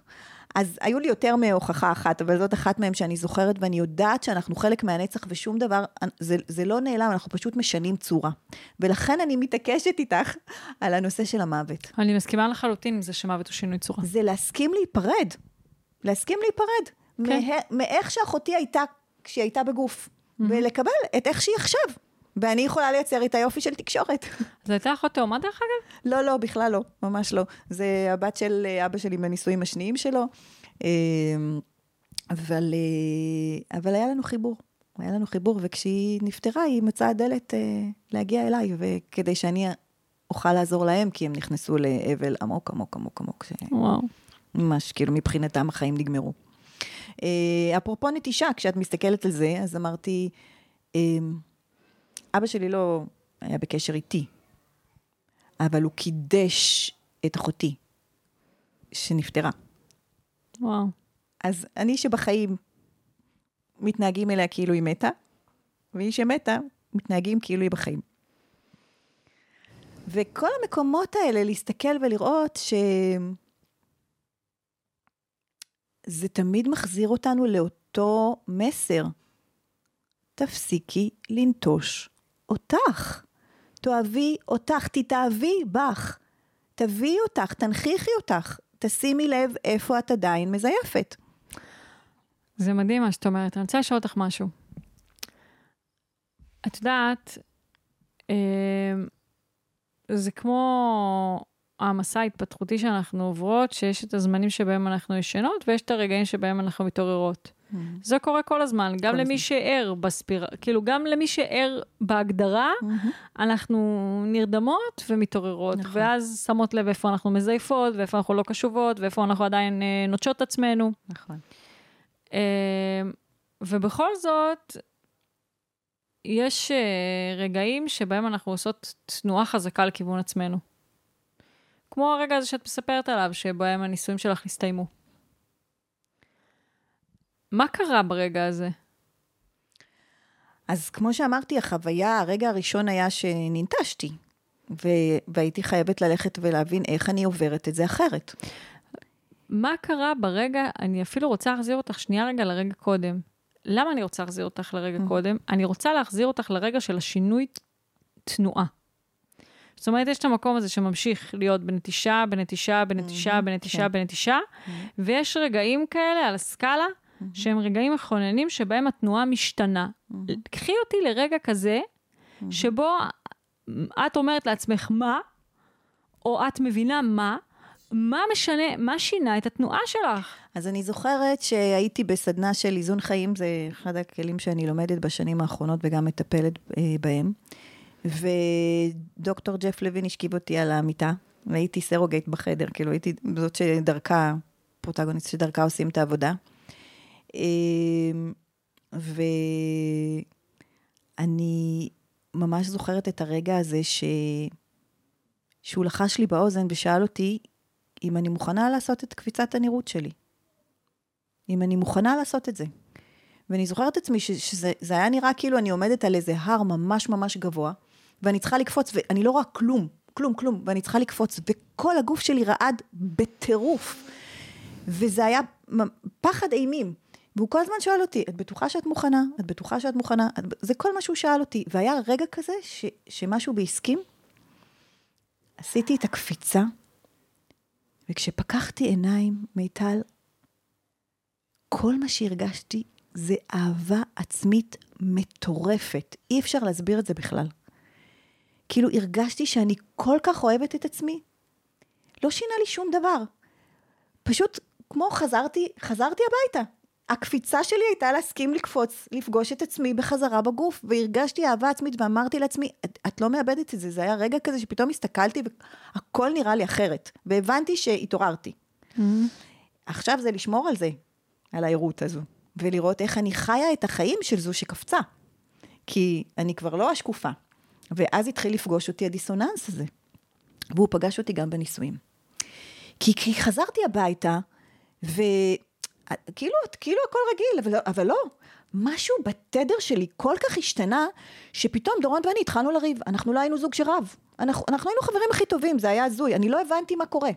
אז היו לי יותר מהוכחה אחת, אבל זאת אחת מהן שאני זוכרת, ואני יודעת שאנחנו חלק מהנצח ושום דבר, זה, זה לא נעלם, אנחנו פשוט משנים צורה. ולכן אני מתעקשת איתך על הנושא של המוות. אני מסכימה לחלוטין עם זה שמוות הוא שינוי צורה. זה להסכים להיפרד. להסכים להיפרד. כן. מאיך שאחותי הייתה כשהיא הייתה בגוף, ולקבל את איך שהיא עכשיו. ואני יכולה לייצר איתה יופי של תקשורת. זו הייתה אחות תאומה דרך אגב? לא, לא, בכלל לא, ממש לא. זה הבת של אה, אבא שלי בנישואים השניים שלו, אה, אבל, אה, אבל היה לנו חיבור. היה לנו חיבור, וכשהיא נפטרה, היא מצאה דלת להגיע אליי, וכדי שאני אוכל לעזור להם, כי הם נכנסו לאבל עמוק, עמוק, עמוק, עמוק. וואו. ממש, כאילו, מבחינתם החיים נגמרו. אפרופו נטישה, כשאת מסתכלת על זה, אז אמרתי, אבא שלי לא היה בקשר איתי, אבל הוא קידש את אחותי, שנפטרה. וואו. אז אני שבחיים מתנהגים אליה כאילו היא מתה, והיא שמתה, מתנהגים כאילו היא בחיים. וכל המקומות האלה, להסתכל ולראות שזה תמיד מחזיר אותנו לאותו מסר. תפסיקי לנטוש אותך. תאהבי אותך, תתאהבי בך. תביאי אותך, תנכיחי אותך. תשימי לב איפה את עדיין מזייפת. זה מדהים מה שאת אומרת. אני רוצה לשאול אותך משהו. את יודעת, אה, זה כמו המסע ההתפתחותי שאנחנו עוברות, שיש את הזמנים שבהם אנחנו ישנות, ויש את הרגעים שבהם אנחנו מתעוררות. Mm. זה קורה כל הזמן, גם כל למי הזמן. שער בספירה, כאילו, גם למי שער בהגדרה, אנחנו נרדמות ומתעוררות, נכון. ואז שמות לב איפה אנחנו מזייפות, ואיפה אנחנו לא קשובות, ואיפה אנחנו עדיין אה, נוטשות את עצמנו. נכון. אה, ובכל זאת, יש אה, רגעים שבהם אנחנו עושות תנועה חזקה לכיוון עצמנו. כמו הרגע הזה שאת מספרת עליו, שבהם הניסויים שלך הסתיימו. מה קרה ברגע הזה? אז כמו שאמרתי, החוויה, הרגע הראשון היה שננטשתי, ו- והייתי חייבת ללכת ולהבין איך אני עוברת את זה אחרת. מה קרה ברגע, אני אפילו רוצה להחזיר אותך שנייה רגע לרגע קודם. למה אני רוצה להחזיר אותך לרגע קודם? אני רוצה להחזיר אותך לרגע של השינוי תנועה. זאת אומרת, יש את המקום הזה שממשיך להיות בנטישה, בנטישה, בנטישה, בנטישה, כן. בנטישה, ויש רגעים כאלה על הסקאלה, שהם רגעים מכוננים שבהם התנועה משתנה. קחי אותי לרגע כזה, שבו את אומרת לעצמך מה, או את מבינה מה, מה משנה, מה שינה את התנועה שלך? אז אני זוכרת שהייתי בסדנה של איזון חיים, זה אחד הכלים שאני לומדת בשנים האחרונות וגם מטפלת אה, בהם. ודוקטור ג'ף לוין השכיב אותי על המיטה, והייתי סרוגייט בחדר, כאילו הייתי זאת שדרכה, פרוטגוניסט שדרכה עושים את העבודה. אה, ואני ממש זוכרת את הרגע הזה ש... שהוא לחש לי באוזן ושאל אותי אם אני מוכנה לעשות את קפיצת הנראות שלי. אם אני מוכנה לעשות את זה. ואני זוכרת את עצמי ש- שזה זה היה נראה כאילו אני עומדת על איזה הר ממש ממש גבוה, ואני צריכה לקפוץ, ואני לא רואה כלום, כלום, כלום, ואני צריכה לקפוץ, וכל הגוף שלי רעד בטירוף. וזה היה פחד אימים. והוא כל הזמן שואל אותי, את בטוחה שאת מוכנה? את בטוחה שאת מוכנה? את... זה כל מה שהוא שאל אותי. והיה רגע כזה ש... שמשהו בי הסכים, עשיתי את הקפיצה, וכשפקחתי עיניים, מיטל, כל מה שהרגשתי זה אהבה עצמית מטורפת. אי אפשר להסביר את זה בכלל. כאילו הרגשתי שאני כל כך אוהבת את עצמי, לא שינה לי שום דבר. פשוט כמו חזרתי, חזרתי הביתה. הקפיצה שלי הייתה להסכים לקפוץ, לפגוש את עצמי בחזרה בגוף, והרגשתי אהבה עצמית ואמרתי לעצמי, את, את לא מאבדת את זה, זה היה רגע כזה שפתאום הסתכלתי והכל נראה לי אחרת, והבנתי שהתעוררתי. עכשיו זה לשמור על זה, על הערות הזו, ולראות איך אני חיה את החיים של זו שקפצה. כי אני כבר לא השקופה. ואז התחיל לפגוש אותי הדיסוננס הזה. והוא פגש אותי גם בנישואים. כי, כי חזרתי הביתה, וכאילו, כאילו הכל רגיל, אבל, לא- אבל לא. משהו בתדר שלי כל כך השתנה, שפתאום דורון ואני התחלנו לריב. אנחנו לא היינו זוג שרב. אנחנו, אנחנו היינו חברים הכי טובים, זה היה הזוי. אני לא הבנתי מה קורה.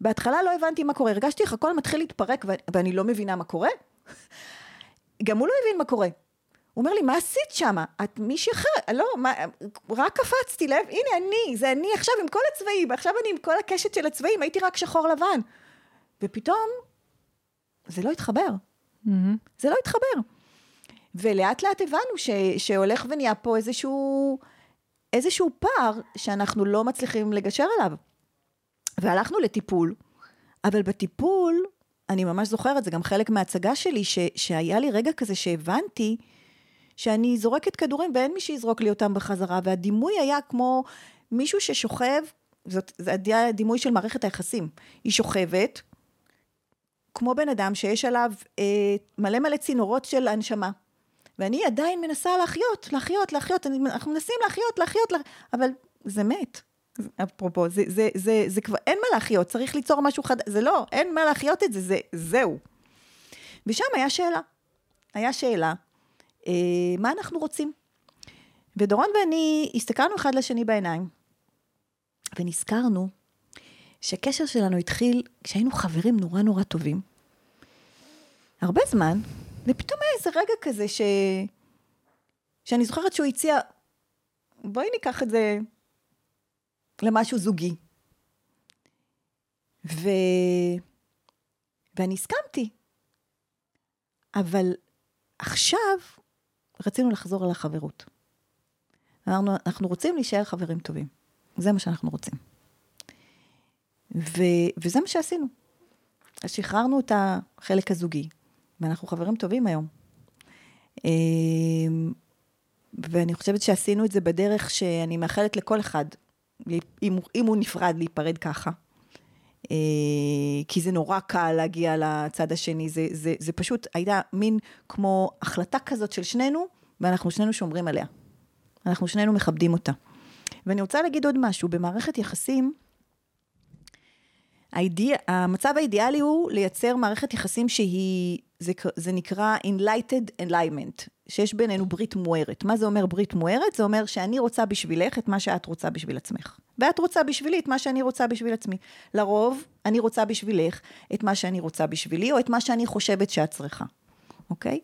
בהתחלה לא הבנתי מה קורה. הרגשתי איך הכל מתחיל להתפרק ואני לא מבינה מה קורה. גם הוא לא הבין מה קורה. הוא אומר לי, מה עשית שמה? את מישהי אחרת, לא, מה, רק קפצתי לב, הנה אני, זה אני עכשיו עם כל הצבעים, עכשיו אני עם כל הקשת של הצבעים, הייתי רק שחור לבן. ופתאום, זה לא התחבר. זה לא התחבר. ולאט לאט הבנו ש, שהולך ונהיה פה איזשהו, איזשהו פער שאנחנו לא מצליחים לגשר עליו. והלכנו לטיפול, אבל בטיפול, אני ממש זוכרת, זה גם חלק מההצגה שלי, ש, שהיה לי רגע כזה שהבנתי שאני זורקת כדורים ואין מי שיזרוק לי אותם בחזרה, והדימוי היה כמו מישהו ששוכב, זאת, זה היה דימוי של מערכת היחסים. היא שוכבת, כמו בן אדם שיש עליו אה, מלא מלא צינורות של הנשמה. ואני עדיין מנסה להחיות, להחיות, להחיות, אני, אנחנו מנסים להחיות, להחיות, לה... אבל זה מת. אפרופו, זה, זה, זה, זה כבר, אין מה להחיות, צריך ליצור משהו חדש, זה לא, אין מה להחיות את זה, זה, זהו. ושם היה שאלה, היה שאלה, מה אנחנו רוצים? ודורון ואני הסתכלנו אחד לשני בעיניים, ונזכרנו שהקשר שלנו התחיל כשהיינו חברים נורא נורא טובים. הרבה זמן, ופתאום היה איזה רגע כזה ש... שאני זוכרת שהוא הציע, בואי ניקח את זה למשהו זוגי. ו... ואני הסכמתי. אבל עכשיו רצינו לחזור על החברות. אמרנו, אנחנו רוצים להישאר חברים טובים. זה מה שאנחנו רוצים. ו, וזה מה שעשינו. אז שחררנו את החלק הזוגי, ואנחנו חברים טובים היום. אמ, ואני חושבת שעשינו את זה בדרך שאני מאחלת לכל אחד, אם, אם הוא נפרד, להיפרד ככה. אה, כי זה נורא קל להגיע לצד השני, זה, זה, זה פשוט הייתה מין כמו החלטה כזאת של שנינו, ואנחנו שנינו שומרים עליה. אנחנו שנינו מכבדים אותה. ואני רוצה להגיד עוד משהו, במערכת יחסים, האידיא, המצב האידיאלי הוא לייצר מערכת יחסים שהיא, זה, זה נקרא Enlightened Alignment, שיש בינינו ברית מוארת. מה זה אומר ברית מוארת? זה אומר שאני רוצה בשבילך את מה שאת רוצה בשביל עצמך. ואת רוצה בשבילי את מה שאני רוצה בשביל עצמי. לרוב, אני רוצה בשבילך את מה שאני רוצה בשבילי, או את מה שאני חושבת שאת צריכה, אוקיי?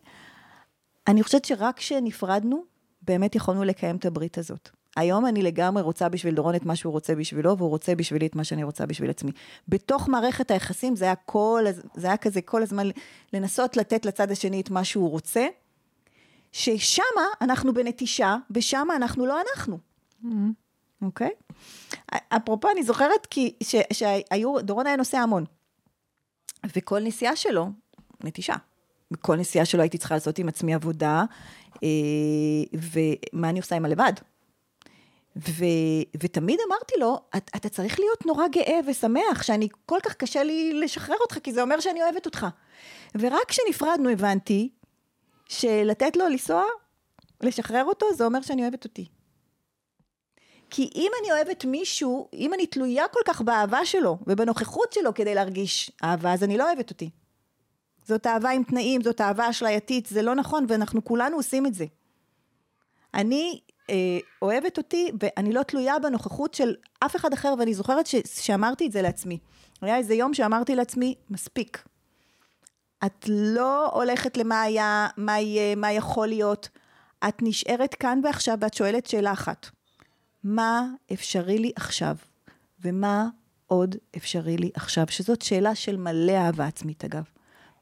אני חושבת שרק כשנפרדנו, באמת יכולנו לקיים את הברית הזאת. היום אני לגמרי רוצה בשביל דורון את מה שהוא רוצה בשבילו, והוא רוצה בשבילי את מה שאני רוצה בשביל עצמי. בתוך מערכת היחסים זה היה כל, זה היה כזה כל הזמן לנסות לתת לצד השני את מה שהוא רוצה, ששמה אנחנו בנטישה, ושמה אנחנו לא אנחנו. Mm-hmm. אוקיי? Mm-hmm. Okay? אפרופו, אני זוכרת כי, ש, שהיו, דורון היה נוסע המון. וכל נסיעה שלו, נטישה. בכל נסיעה שלו הייתי צריכה לעשות עם עצמי עבודה, אה, ומה אני עושה עם הלבד. ו, ותמיד אמרתי לו, את, אתה צריך להיות נורא גאה ושמח, שאני כל כך קשה לי לשחרר אותך, כי זה אומר שאני אוהבת אותך. ורק כשנפרדנו הבנתי שלתת לו לנסוע, לשחרר אותו, זה אומר שאני אוהבת אותי. כי אם אני אוהבת מישהו, אם אני תלויה כל כך באהבה שלו ובנוכחות שלו כדי להרגיש אהבה, אז אני לא אוהבת אותי. זאת אהבה עם תנאים, זאת אהבה אשלייתית, זה לא נכון, ואנחנו כולנו עושים את זה. אני אוהבת אותי, ואני לא תלויה בנוכחות של אף אחד אחר, ואני זוכרת ש, שאמרתי את זה לעצמי. היה איזה יום שאמרתי לעצמי, מספיק. את לא הולכת למה היה, מה יהיה, מה יכול להיות. את נשארת כאן ועכשיו ואת שואלת שאלה אחת. מה אפשרי לי עכשיו? ומה עוד אפשרי לי עכשיו? שזאת שאלה של מלא אהבה עצמית אגב.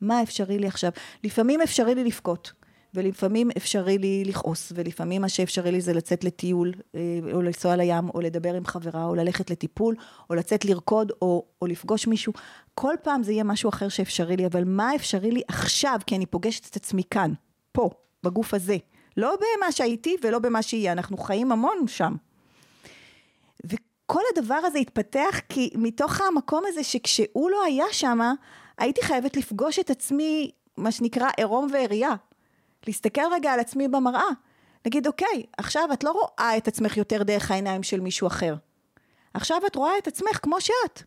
מה אפשרי לי עכשיו? לפעמים אפשרי לי לבכות. ולפעמים אפשרי לי לכעוס, ולפעמים מה שאפשרי לי זה לצאת לטיול, אה, או לנסוע לים, או לדבר עם חברה, או ללכת לטיפול, או לצאת לרקוד, או, או לפגוש מישהו. כל פעם זה יהיה משהו אחר שאפשרי לי, אבל מה אפשרי לי עכשיו, כי אני פוגשת את עצמי כאן, פה, בגוף הזה. לא במה שהייתי ולא במה שיהיה, אנחנו חיים המון שם. וכל הדבר הזה התפתח כי מתוך המקום הזה שכשהוא לא היה שם, הייתי חייבת לפגוש את עצמי, מה שנקרא עירום ועריה. להסתכל רגע על עצמי במראה. להגיד, אוקיי, עכשיו את לא רואה את עצמך יותר דרך העיניים של מישהו אחר. עכשיו את רואה את עצמך כמו שאת.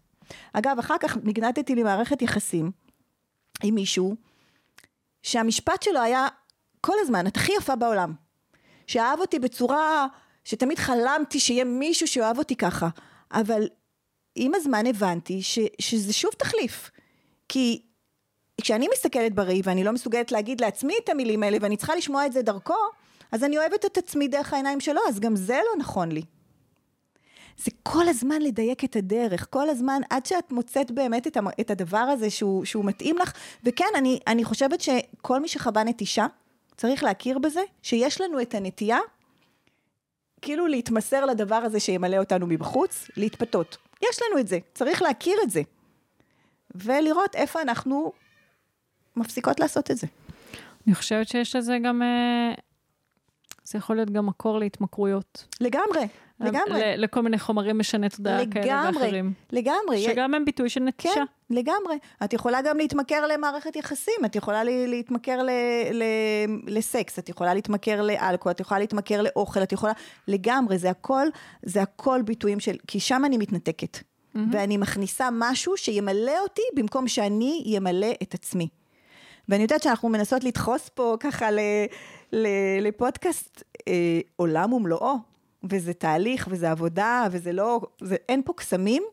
אגב, אחר כך נגנדתי מערכת יחסים עם מישהו, שהמשפט שלו היה כל הזמן, את הכי יפה בעולם. שאהב אותי בצורה שתמיד חלמתי שיהיה מישהו שאוהב אותי ככה. אבל עם הזמן הבנתי ש, שזה שוב תחליף. כי כשאני מסתכלת בראי ואני לא מסוגלת להגיד לעצמי את המילים האלה ואני צריכה לשמוע את זה דרכו, אז אני אוהבת את עצמי דרך העיניים שלו, אז גם זה לא נכון לי. זה כל הזמן לדייק את הדרך, כל הזמן עד שאת מוצאת באמת את, הדבר הזה שהוא, שהוא מתאים לך. וכן, אני, אני חושבת שכל מי שחווה נטישה, צריך להכיר בזה, שיש לנו את הנטייה, כאילו להתמסר לדבר הזה שימלא אותנו מבחוץ, להתפתות. יש לנו את זה, צריך להכיר את זה. ולראות איפה אנחנו מפסיקות לעשות את זה. אני חושבת שיש לזה גם, אה, זה יכול להיות גם מקור להתמכרויות. לגמרי, לגמרי. לכל מיני חומרים משני תודעה כאלה ואחרים. לגמרי. שגם הם ביטוי של נטישה. כן, לגמרי. את יכולה גם להתמכר למערכת יחסים, את יכולה להתמכר ל, ל, לסקס, את יכולה להתמכר לאלכוהול, את יכולה להתמכר לאוכל, את יכולה... לגמרי, זה הכל, זה הכל ביטויים של... כי שם אני מתנתקת. Mm-hmm. ואני מכניסה משהו שימלא אותי במקום שאני ימלא את עצמי. ואני יודעת שאנחנו מנסות לדחוס פה ככה ל, ל, לפודקאסט אה, עולם ומלואו, וזה תהליך, וזה עבודה, וזה לא, זה, אין פה קסמים,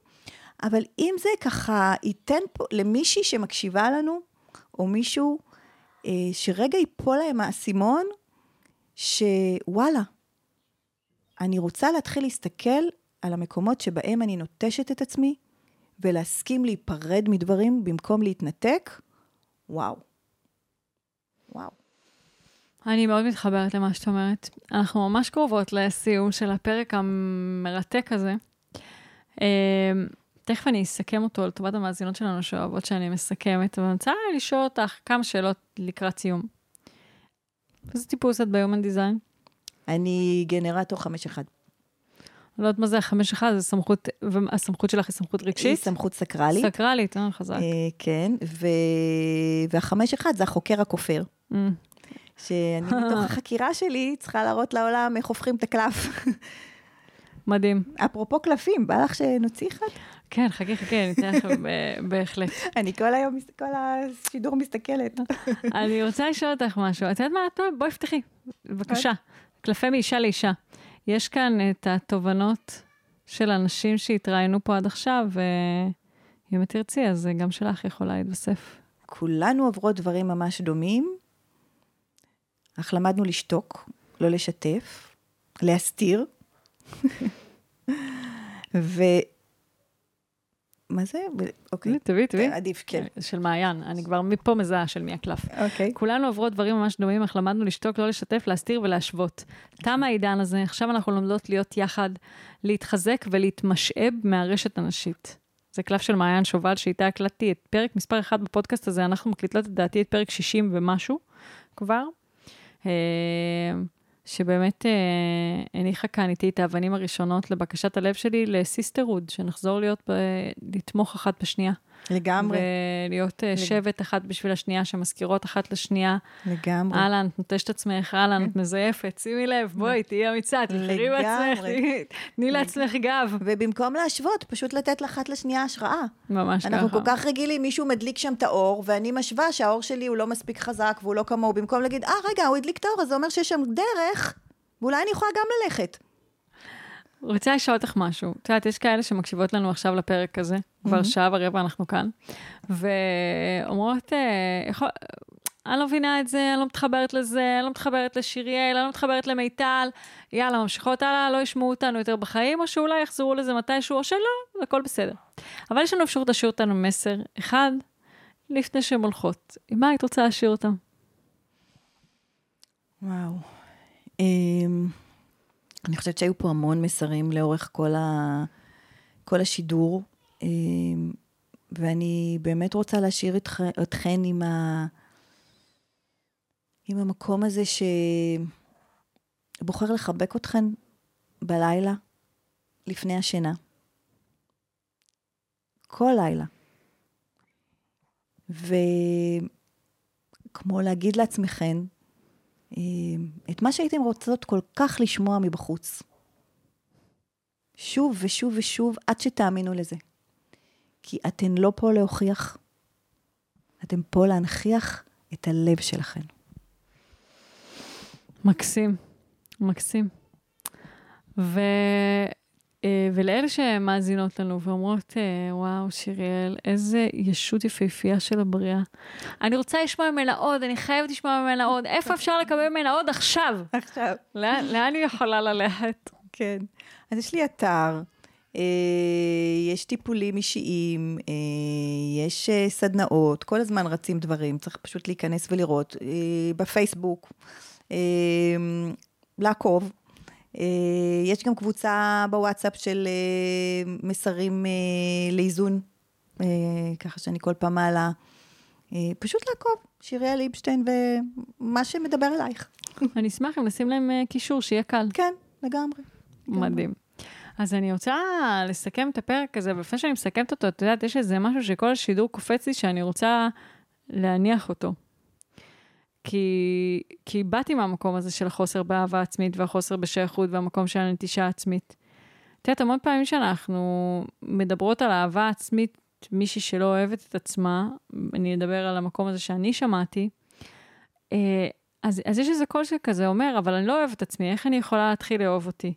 אבל אם זה ככה ייתן פה למישהי שמקשיבה לנו, או מישהו אה, שרגע ייפול להם האסימון, שוואלה, אני רוצה להתחיל להסתכל על המקומות שבהם אני נוטשת את עצמי, ולהסכים להיפרד מדברים במקום להתנתק, וואו. וואו. אני מאוד מתחברת למה שאת אומרת. אנחנו ממש קרובות לסיום של הפרק המרתק הזה. אמ, תכף אני אסכם אותו לטובת המאזינות שלנו שאוהבות שאני מסכמת, אבל אני רוצה לשאול אותך כמה שאלות לקראת סיום. איזה טיפוס את ב-Human Design? אני גנרטור 5-1. לא יודעת מה זה החמש אחד, זה סמכות, והסמכות שלך היא סמכות היא רגשית? סמכות סקרלית. סקרלית, אה, חזק. אה, כן, ו... והחמש אחד זה החוקר הכופר. Mm. שאני מתוך החקירה שלי צריכה להראות לעולם איך הופכים את הקלף. מדהים. אפרופו קלפים, בא לך שנוציא אחד? כן, חכי, חכי, אני אתן לך בהחלט. אני כל היום, כל השידור מסתכלת. אני רוצה לשאול אותך משהו. את יודעת מה? בואי פתחי, בבקשה. קלפי מאישה לאישה. יש כאן את התובנות של אנשים שהתראיינו פה עד עכשיו, ואם את תרצי, אז גם שלך יכולה להתווסף. כולנו עוברות דברים ממש דומים, אך למדנו לשתוק, לא לשתף, להסתיר. ו... מה זה? אוקיי. תביאי, תביאי. עדיף, כן. של מעיין, אני כבר מפה מזהה של מי הקלף. אוקיי. כולנו עוברות דברים ממש דומים, אך למדנו לשתוק, לא לשתף, להסתיר ולהשוות. תם העידן הזה, עכשיו אנחנו לומדות להיות יחד, להתחזק ולהתמשאב מהרשת הנשית. זה קלף של מעיין שובל, שאיתה הקלטתי את פרק מספר 1 בפודקאסט הזה, אנחנו מקליטות לדעתי את פרק 60 ומשהו כבר. אה, שבאמת אה, הניחה כאן איתי את האבנים הראשונות לבקשת הלב שלי לסיסטרוד, שנחזור להיות, לתמוך אחת בשנייה. לגמרי, ולהיות אה, שבט אחת בשביל השנייה, שמזכירות אחת לשנייה. לגמרי. אהלן, את נוטשת עצמך, אהלן, את מזייפת, שימי לב, בואי, תהיי אמיצה, תבחרי בעצמך, תני לעצמך גב. ובמקום להשוות, פשוט לתת לאחת לשנייה השראה. ממש ככה. אנחנו כל כך רגילים, מישהו מדליק שם את האור, ואני משווה שהאור שלי הוא לא מספיק חזק והוא לא כמוהו, במקום להגיד, אה, רגע, הוא הדליק את האור, אז זה אומר שיש שם דרך, ואולי אני יכולה גם ללכת. רוצה לשאול אותך משהו. את יודעת, יש כאלה שמקשיבות לנו עכשיו לפרק הזה, כבר שעה ורבע אנחנו כאן, ואומרות, אה. אני לא מבינה את זה, אני לא מתחברת לזה, אני לא מתחברת לשיריאל, אני לא מתחברת למיטל, יאללה, ממשיכות הלאה, לא ישמעו אותנו יותר בחיים, או שאולי יחזרו לזה מתישהו, או שלא, הכל בסדר. אבל יש לנו אפשרות להשאיר אותנו מסר אחד, לפני שהן הולכות. עם מה היית רוצה להשאיר אותם? וואו. אמ, אני חושבת שהיו פה המון מסרים לאורך כל, ה... כל השידור, אמ, ואני באמת רוצה להשאיר אתכ... אתכן עם, ה... עם המקום הזה שבוחר לחבק אתכן בלילה לפני השינה. כל לילה. וכמו להגיד לעצמכן, את מה שהייתם רוצות כל כך לשמוע מבחוץ. שוב ושוב ושוב, עד שתאמינו לזה. כי אתן לא פה להוכיח, אתן פה להנכיח את הלב שלכן. מקסים, מקסים. ו... אה, ולאלה שמאזינות לנו ואומרות, אה, וואו, שיריאל, איזה ישות יפהפייה של הבריאה. אני רוצה לשמוע ממנה עוד, אני חייבת לשמוע ממנה עוד. איפה אפשר לקבל ממנה עוד עכשיו? עכשיו. לאן, לאן היא יכולה ללכת? כן. אז יש לי אתר, אה, יש טיפולים אישיים, אה, יש אה, סדנאות, כל הזמן רצים דברים, צריך פשוט להיכנס ולראות. אה, בפייסבוק, אה, לעקוב. אה, יש גם קבוצה בוואטסאפ של אה, מסרים אה, לאיזון, ככה שאני כל פעם מעלה. פשוט לעקוב, שיריאל ליבשטיין ומה שמדבר אלייך. אני אשמח אם נשים להם קישור, שיהיה קל. כן, לגמרי. מדהים. אז אני רוצה לסכם את הפרק הזה, ולפני שאני מסכמת אותו, את יודעת, יש איזה משהו שכל השידור קופץ לי שאני רוצה להניח אותו. כי, כי באתי מהמקום הזה של החוסר באהבה עצמית והחוסר בשייכות והמקום של הנטישה עצמית. את יודעת, המון פעמים שאנחנו מדברות על אהבה עצמית, מישהי שלא אוהבת את עצמה, אני אדבר על המקום הזה שאני שמעתי, אה, אז, אז יש איזה קול שכזה אומר, אבל אני לא אוהבת את עצמי, איך אני יכולה להתחיל לאהוב אותי?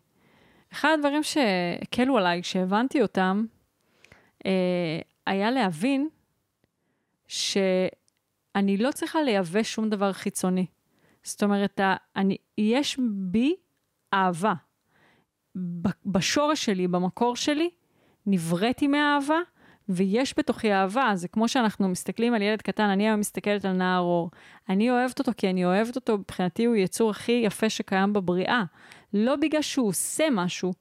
אחד הדברים שהקלו עליי כשהבנתי אותם, אה, היה להבין שאני לא צריכה לייבא שום דבר חיצוני. זאת אומרת, אני, יש בי אהבה. בשורש שלי, במקור שלי, נבראתי מאהבה, ויש בתוכי אהבה. זה כמו שאנחנו מסתכלים על ילד קטן, אני היום מסתכלת על נער אור. אני אוהבת אותו כי אני אוהבת אותו, מבחינתי הוא יצור הכי יפה שקיים בבריאה. לא בגלל שהוא עושה משהו,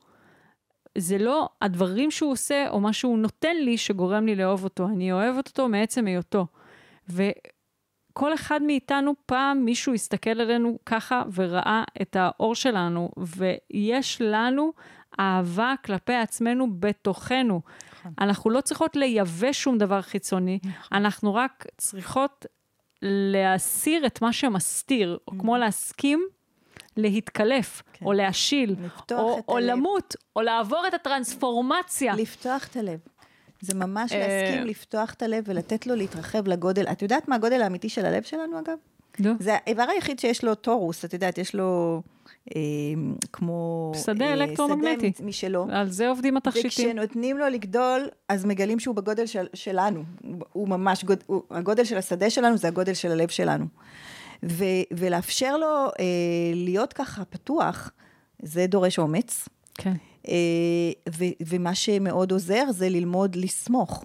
זה לא הדברים שהוא עושה או מה שהוא נותן לי שגורם לי לאהוב אותו, אני אוהבת אותו מעצם היותו. וכל אחד מאיתנו פעם מישהו הסתכל עלינו ככה וראה את האור שלנו, ויש לנו אהבה כלפי עצמנו בתוכנו. נכון. אנחנו לא צריכות לייבא שום דבר חיצוני, נכון. אנחנו רק צריכות להסיר את מה שמסתיר, או כמו להסכים להתקלף, כן. או להשיל, או, או למות, או לעבור את הטרנספורמציה. לפתוח את הלב. זה ממש להסכים אה, לפתוח את הלב ולתת לו להתרחב לגודל. את יודעת מה הגודל האמיתי של הלב שלנו, אגב? לא. זה האיבר היחיד שיש לו טורוס, את יודעת, יש לו אה, כמו... שדה אה, אלקטרומגנטי. שדה משלו. על זה עובדים התכשיטים. וכשנותנים לו לגדול, אז מגלים שהוא בגודל של, שלנו. הוא ממש, גוד, הוא, הגודל של השדה שלנו זה הגודל של הלב שלנו. ו, ולאפשר לו אה, להיות ככה פתוח, זה דורש אומץ. כן. אה, ו, ומה שמאוד עוזר זה ללמוד לסמוך.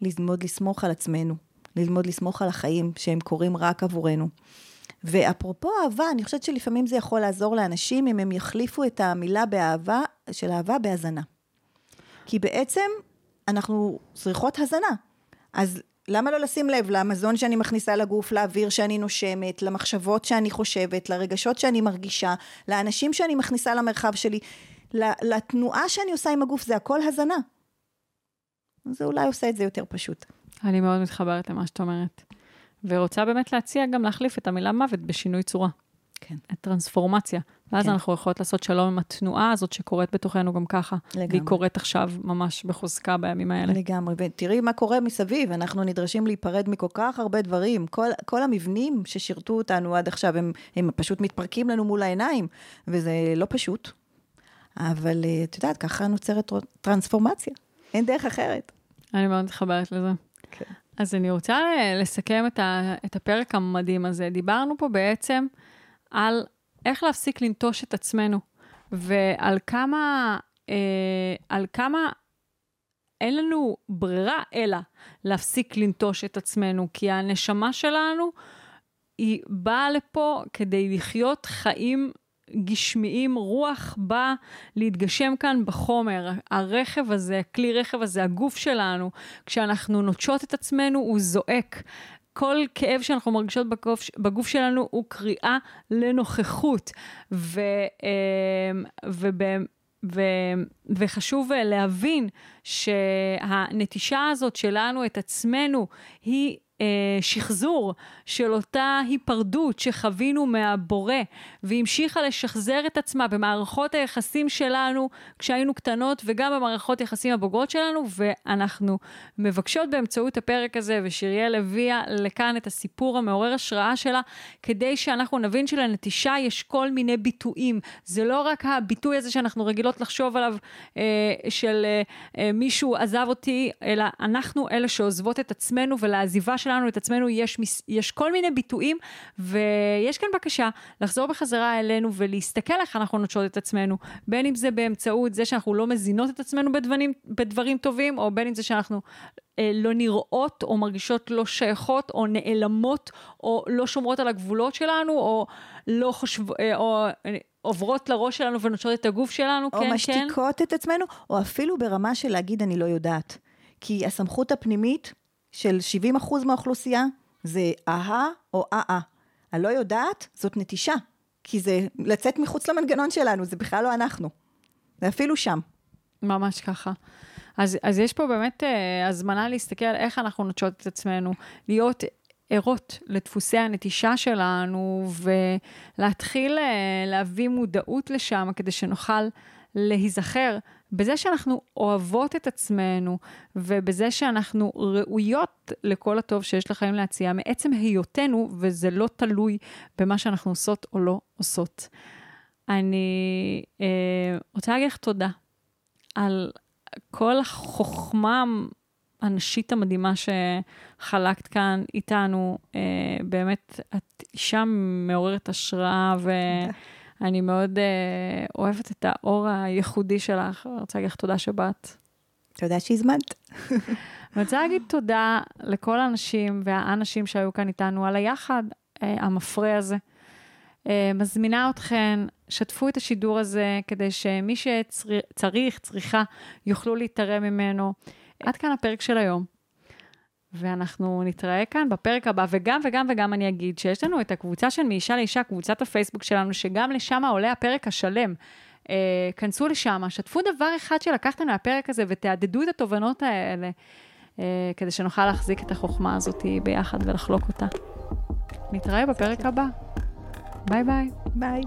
ללמוד לסמוך על עצמנו. ללמוד לסמוך על החיים שהם קורים רק עבורנו. ואפרופו אהבה, אני חושבת שלפעמים זה יכול לעזור לאנשים אם הם יחליפו את המילה באהבה, של אהבה בהזנה. כי בעצם אנחנו צריכות הזנה. אז למה לא לשים לב למזון שאני מכניסה לגוף, לאוויר שאני נושמת, למחשבות שאני חושבת, לרגשות שאני מרגישה, לאנשים שאני מכניסה למרחב שלי, לתנועה שאני עושה עם הגוף, זה הכל הזנה. זה אולי עושה את זה יותר פשוט. אני מאוד מתחברת למה שאת אומרת. ורוצה באמת להציע גם להחליף את המילה מוות בשינוי צורה. כן. טרנספורמציה. ואז כן. אנחנו יכולות לעשות שלום עם התנועה הזאת שקורית בתוכנו גם ככה. לגמרי. והיא קורית עכשיו ממש בחוזקה בימים האלה. לגמרי, ותראי מה קורה מסביב, אנחנו נדרשים להיפרד מכל כך הרבה דברים. כל, כל המבנים ששירתו אותנו עד עכשיו, הם, הם פשוט מתפרקים לנו מול העיניים, וזה לא פשוט. אבל אה, את יודעת, ככה נוצרת טרנספורמציה, אין דרך אחרת. אני מאוד מתחברת לזה. כן. אז אני רוצה לסכם את, ה, את הפרק המדהים הזה. דיברנו פה בעצם על איך להפסיק לנטוש את עצמנו, ועל כמה, אה, על כמה אין לנו ברירה אלא להפסיק לנטוש את עצמנו, כי הנשמה שלנו היא באה לפה כדי לחיות חיים גשמיים, רוח בא להתגשם כאן בחומר. הרכב הזה, כלי רכב הזה, הגוף שלנו, כשאנחנו נוטשות את עצמנו, הוא זועק. כל כאב שאנחנו מרגישות בגוף, בגוף שלנו הוא קריאה לנוכחות. ו, אמ, וב, ו, וחשוב להבין שהנטישה הזאת שלנו את עצמנו היא אה, שחזור של אותה היפרדות שחווינו מהבורא, והמשיכה לשחזר את עצמה במערכות היחסים שלנו כשהיינו קטנות, וגם במערכות יחסים הבוגרות שלנו, ואנחנו מבקשות באמצעות הפרק הזה, ושיריאל הביאה לכאן את הסיפור המעורר השראה שלה, כדי שאנחנו נבין שלנטישה יש כל מיני ביטויים. זה לא רק הביטוי הזה שאנחנו רגילות לחשוב עליו, אה, של אה, אה מישהו עזב אותי, אלא אנחנו אלה שעוזבות את עצמנו, ולעזיבה שלנו שלנו, את עצמנו, יש, יש כל מיני ביטויים, ויש כאן בקשה לחזור בחזרה אלינו ולהסתכל איך אנחנו נוטשות את עצמנו, בין אם זה באמצעות זה שאנחנו לא מזינות את עצמנו בדברים, בדברים טובים, או בין אם זה שאנחנו אה, לא נראות או מרגישות לא שייכות או נעלמות או לא שומרות על הגבולות שלנו או לא חושבות, אה, או אה, עוברות לראש שלנו ונוטשות את הגוף שלנו, או כן, כן. או משתיקות את עצמנו, או אפילו ברמה של להגיד אני לא יודעת. כי הסמכות הפנימית של 70 אחוז מהאוכלוסייה, זה אהה או אה-אה. הלא יודעת, זאת נטישה, כי זה לצאת מחוץ למנגנון שלנו, זה בכלל לא אנחנו. זה אפילו שם. ממש ככה. אז, אז יש פה באמת אה, הזמנה להסתכל איך אנחנו נוטשות את עצמנו, להיות ערות לדפוסי הנטישה שלנו, ולהתחיל אה, להביא מודעות לשם, כדי שנוכל להיזכר בזה שאנחנו אוהבות את עצמנו, ובזה שאנחנו ראויות לכל הטוב שיש לחיים להציע, מעצם היותנו, וזה לא תלוי במה שאנחנו עושות או לא עושות. אני אה, רוצה להגיד לך תודה על כל החוכמה הנשית המדהימה שחלקת כאן איתנו. אה, באמת, את אישה מעוררת השראה, ו... אני מאוד uh, אוהבת את האור הייחודי שלך, אני רוצה להגיד לך תודה שבאת. תודה שהזמנת. אני רוצה להגיד תודה לכל האנשים והאנשים שהיו כאן איתנו על היחד uh, המפרה הזה. מזמינה אתכן, שתפו את השידור הזה כדי שמי שצריך, צריכה, יוכלו להתערם ממנו. עד כאן הפרק של היום. ואנחנו נתראה כאן בפרק הבא, וגם וגם וגם אני אגיד שיש לנו את הקבוצה של מאישה לאישה, קבוצת הפייסבוק שלנו, שגם לשם עולה הפרק השלם. אה, כנסו לשם, שתפו דבר אחד שלקחתם מהפרק הזה ותעדדו את התובנות האלה, אה, כדי שנוכל להחזיק את החוכמה הזאת ביחד ולחלוק אותה. נתראה בפרק הבא. ביי ביי. ביי.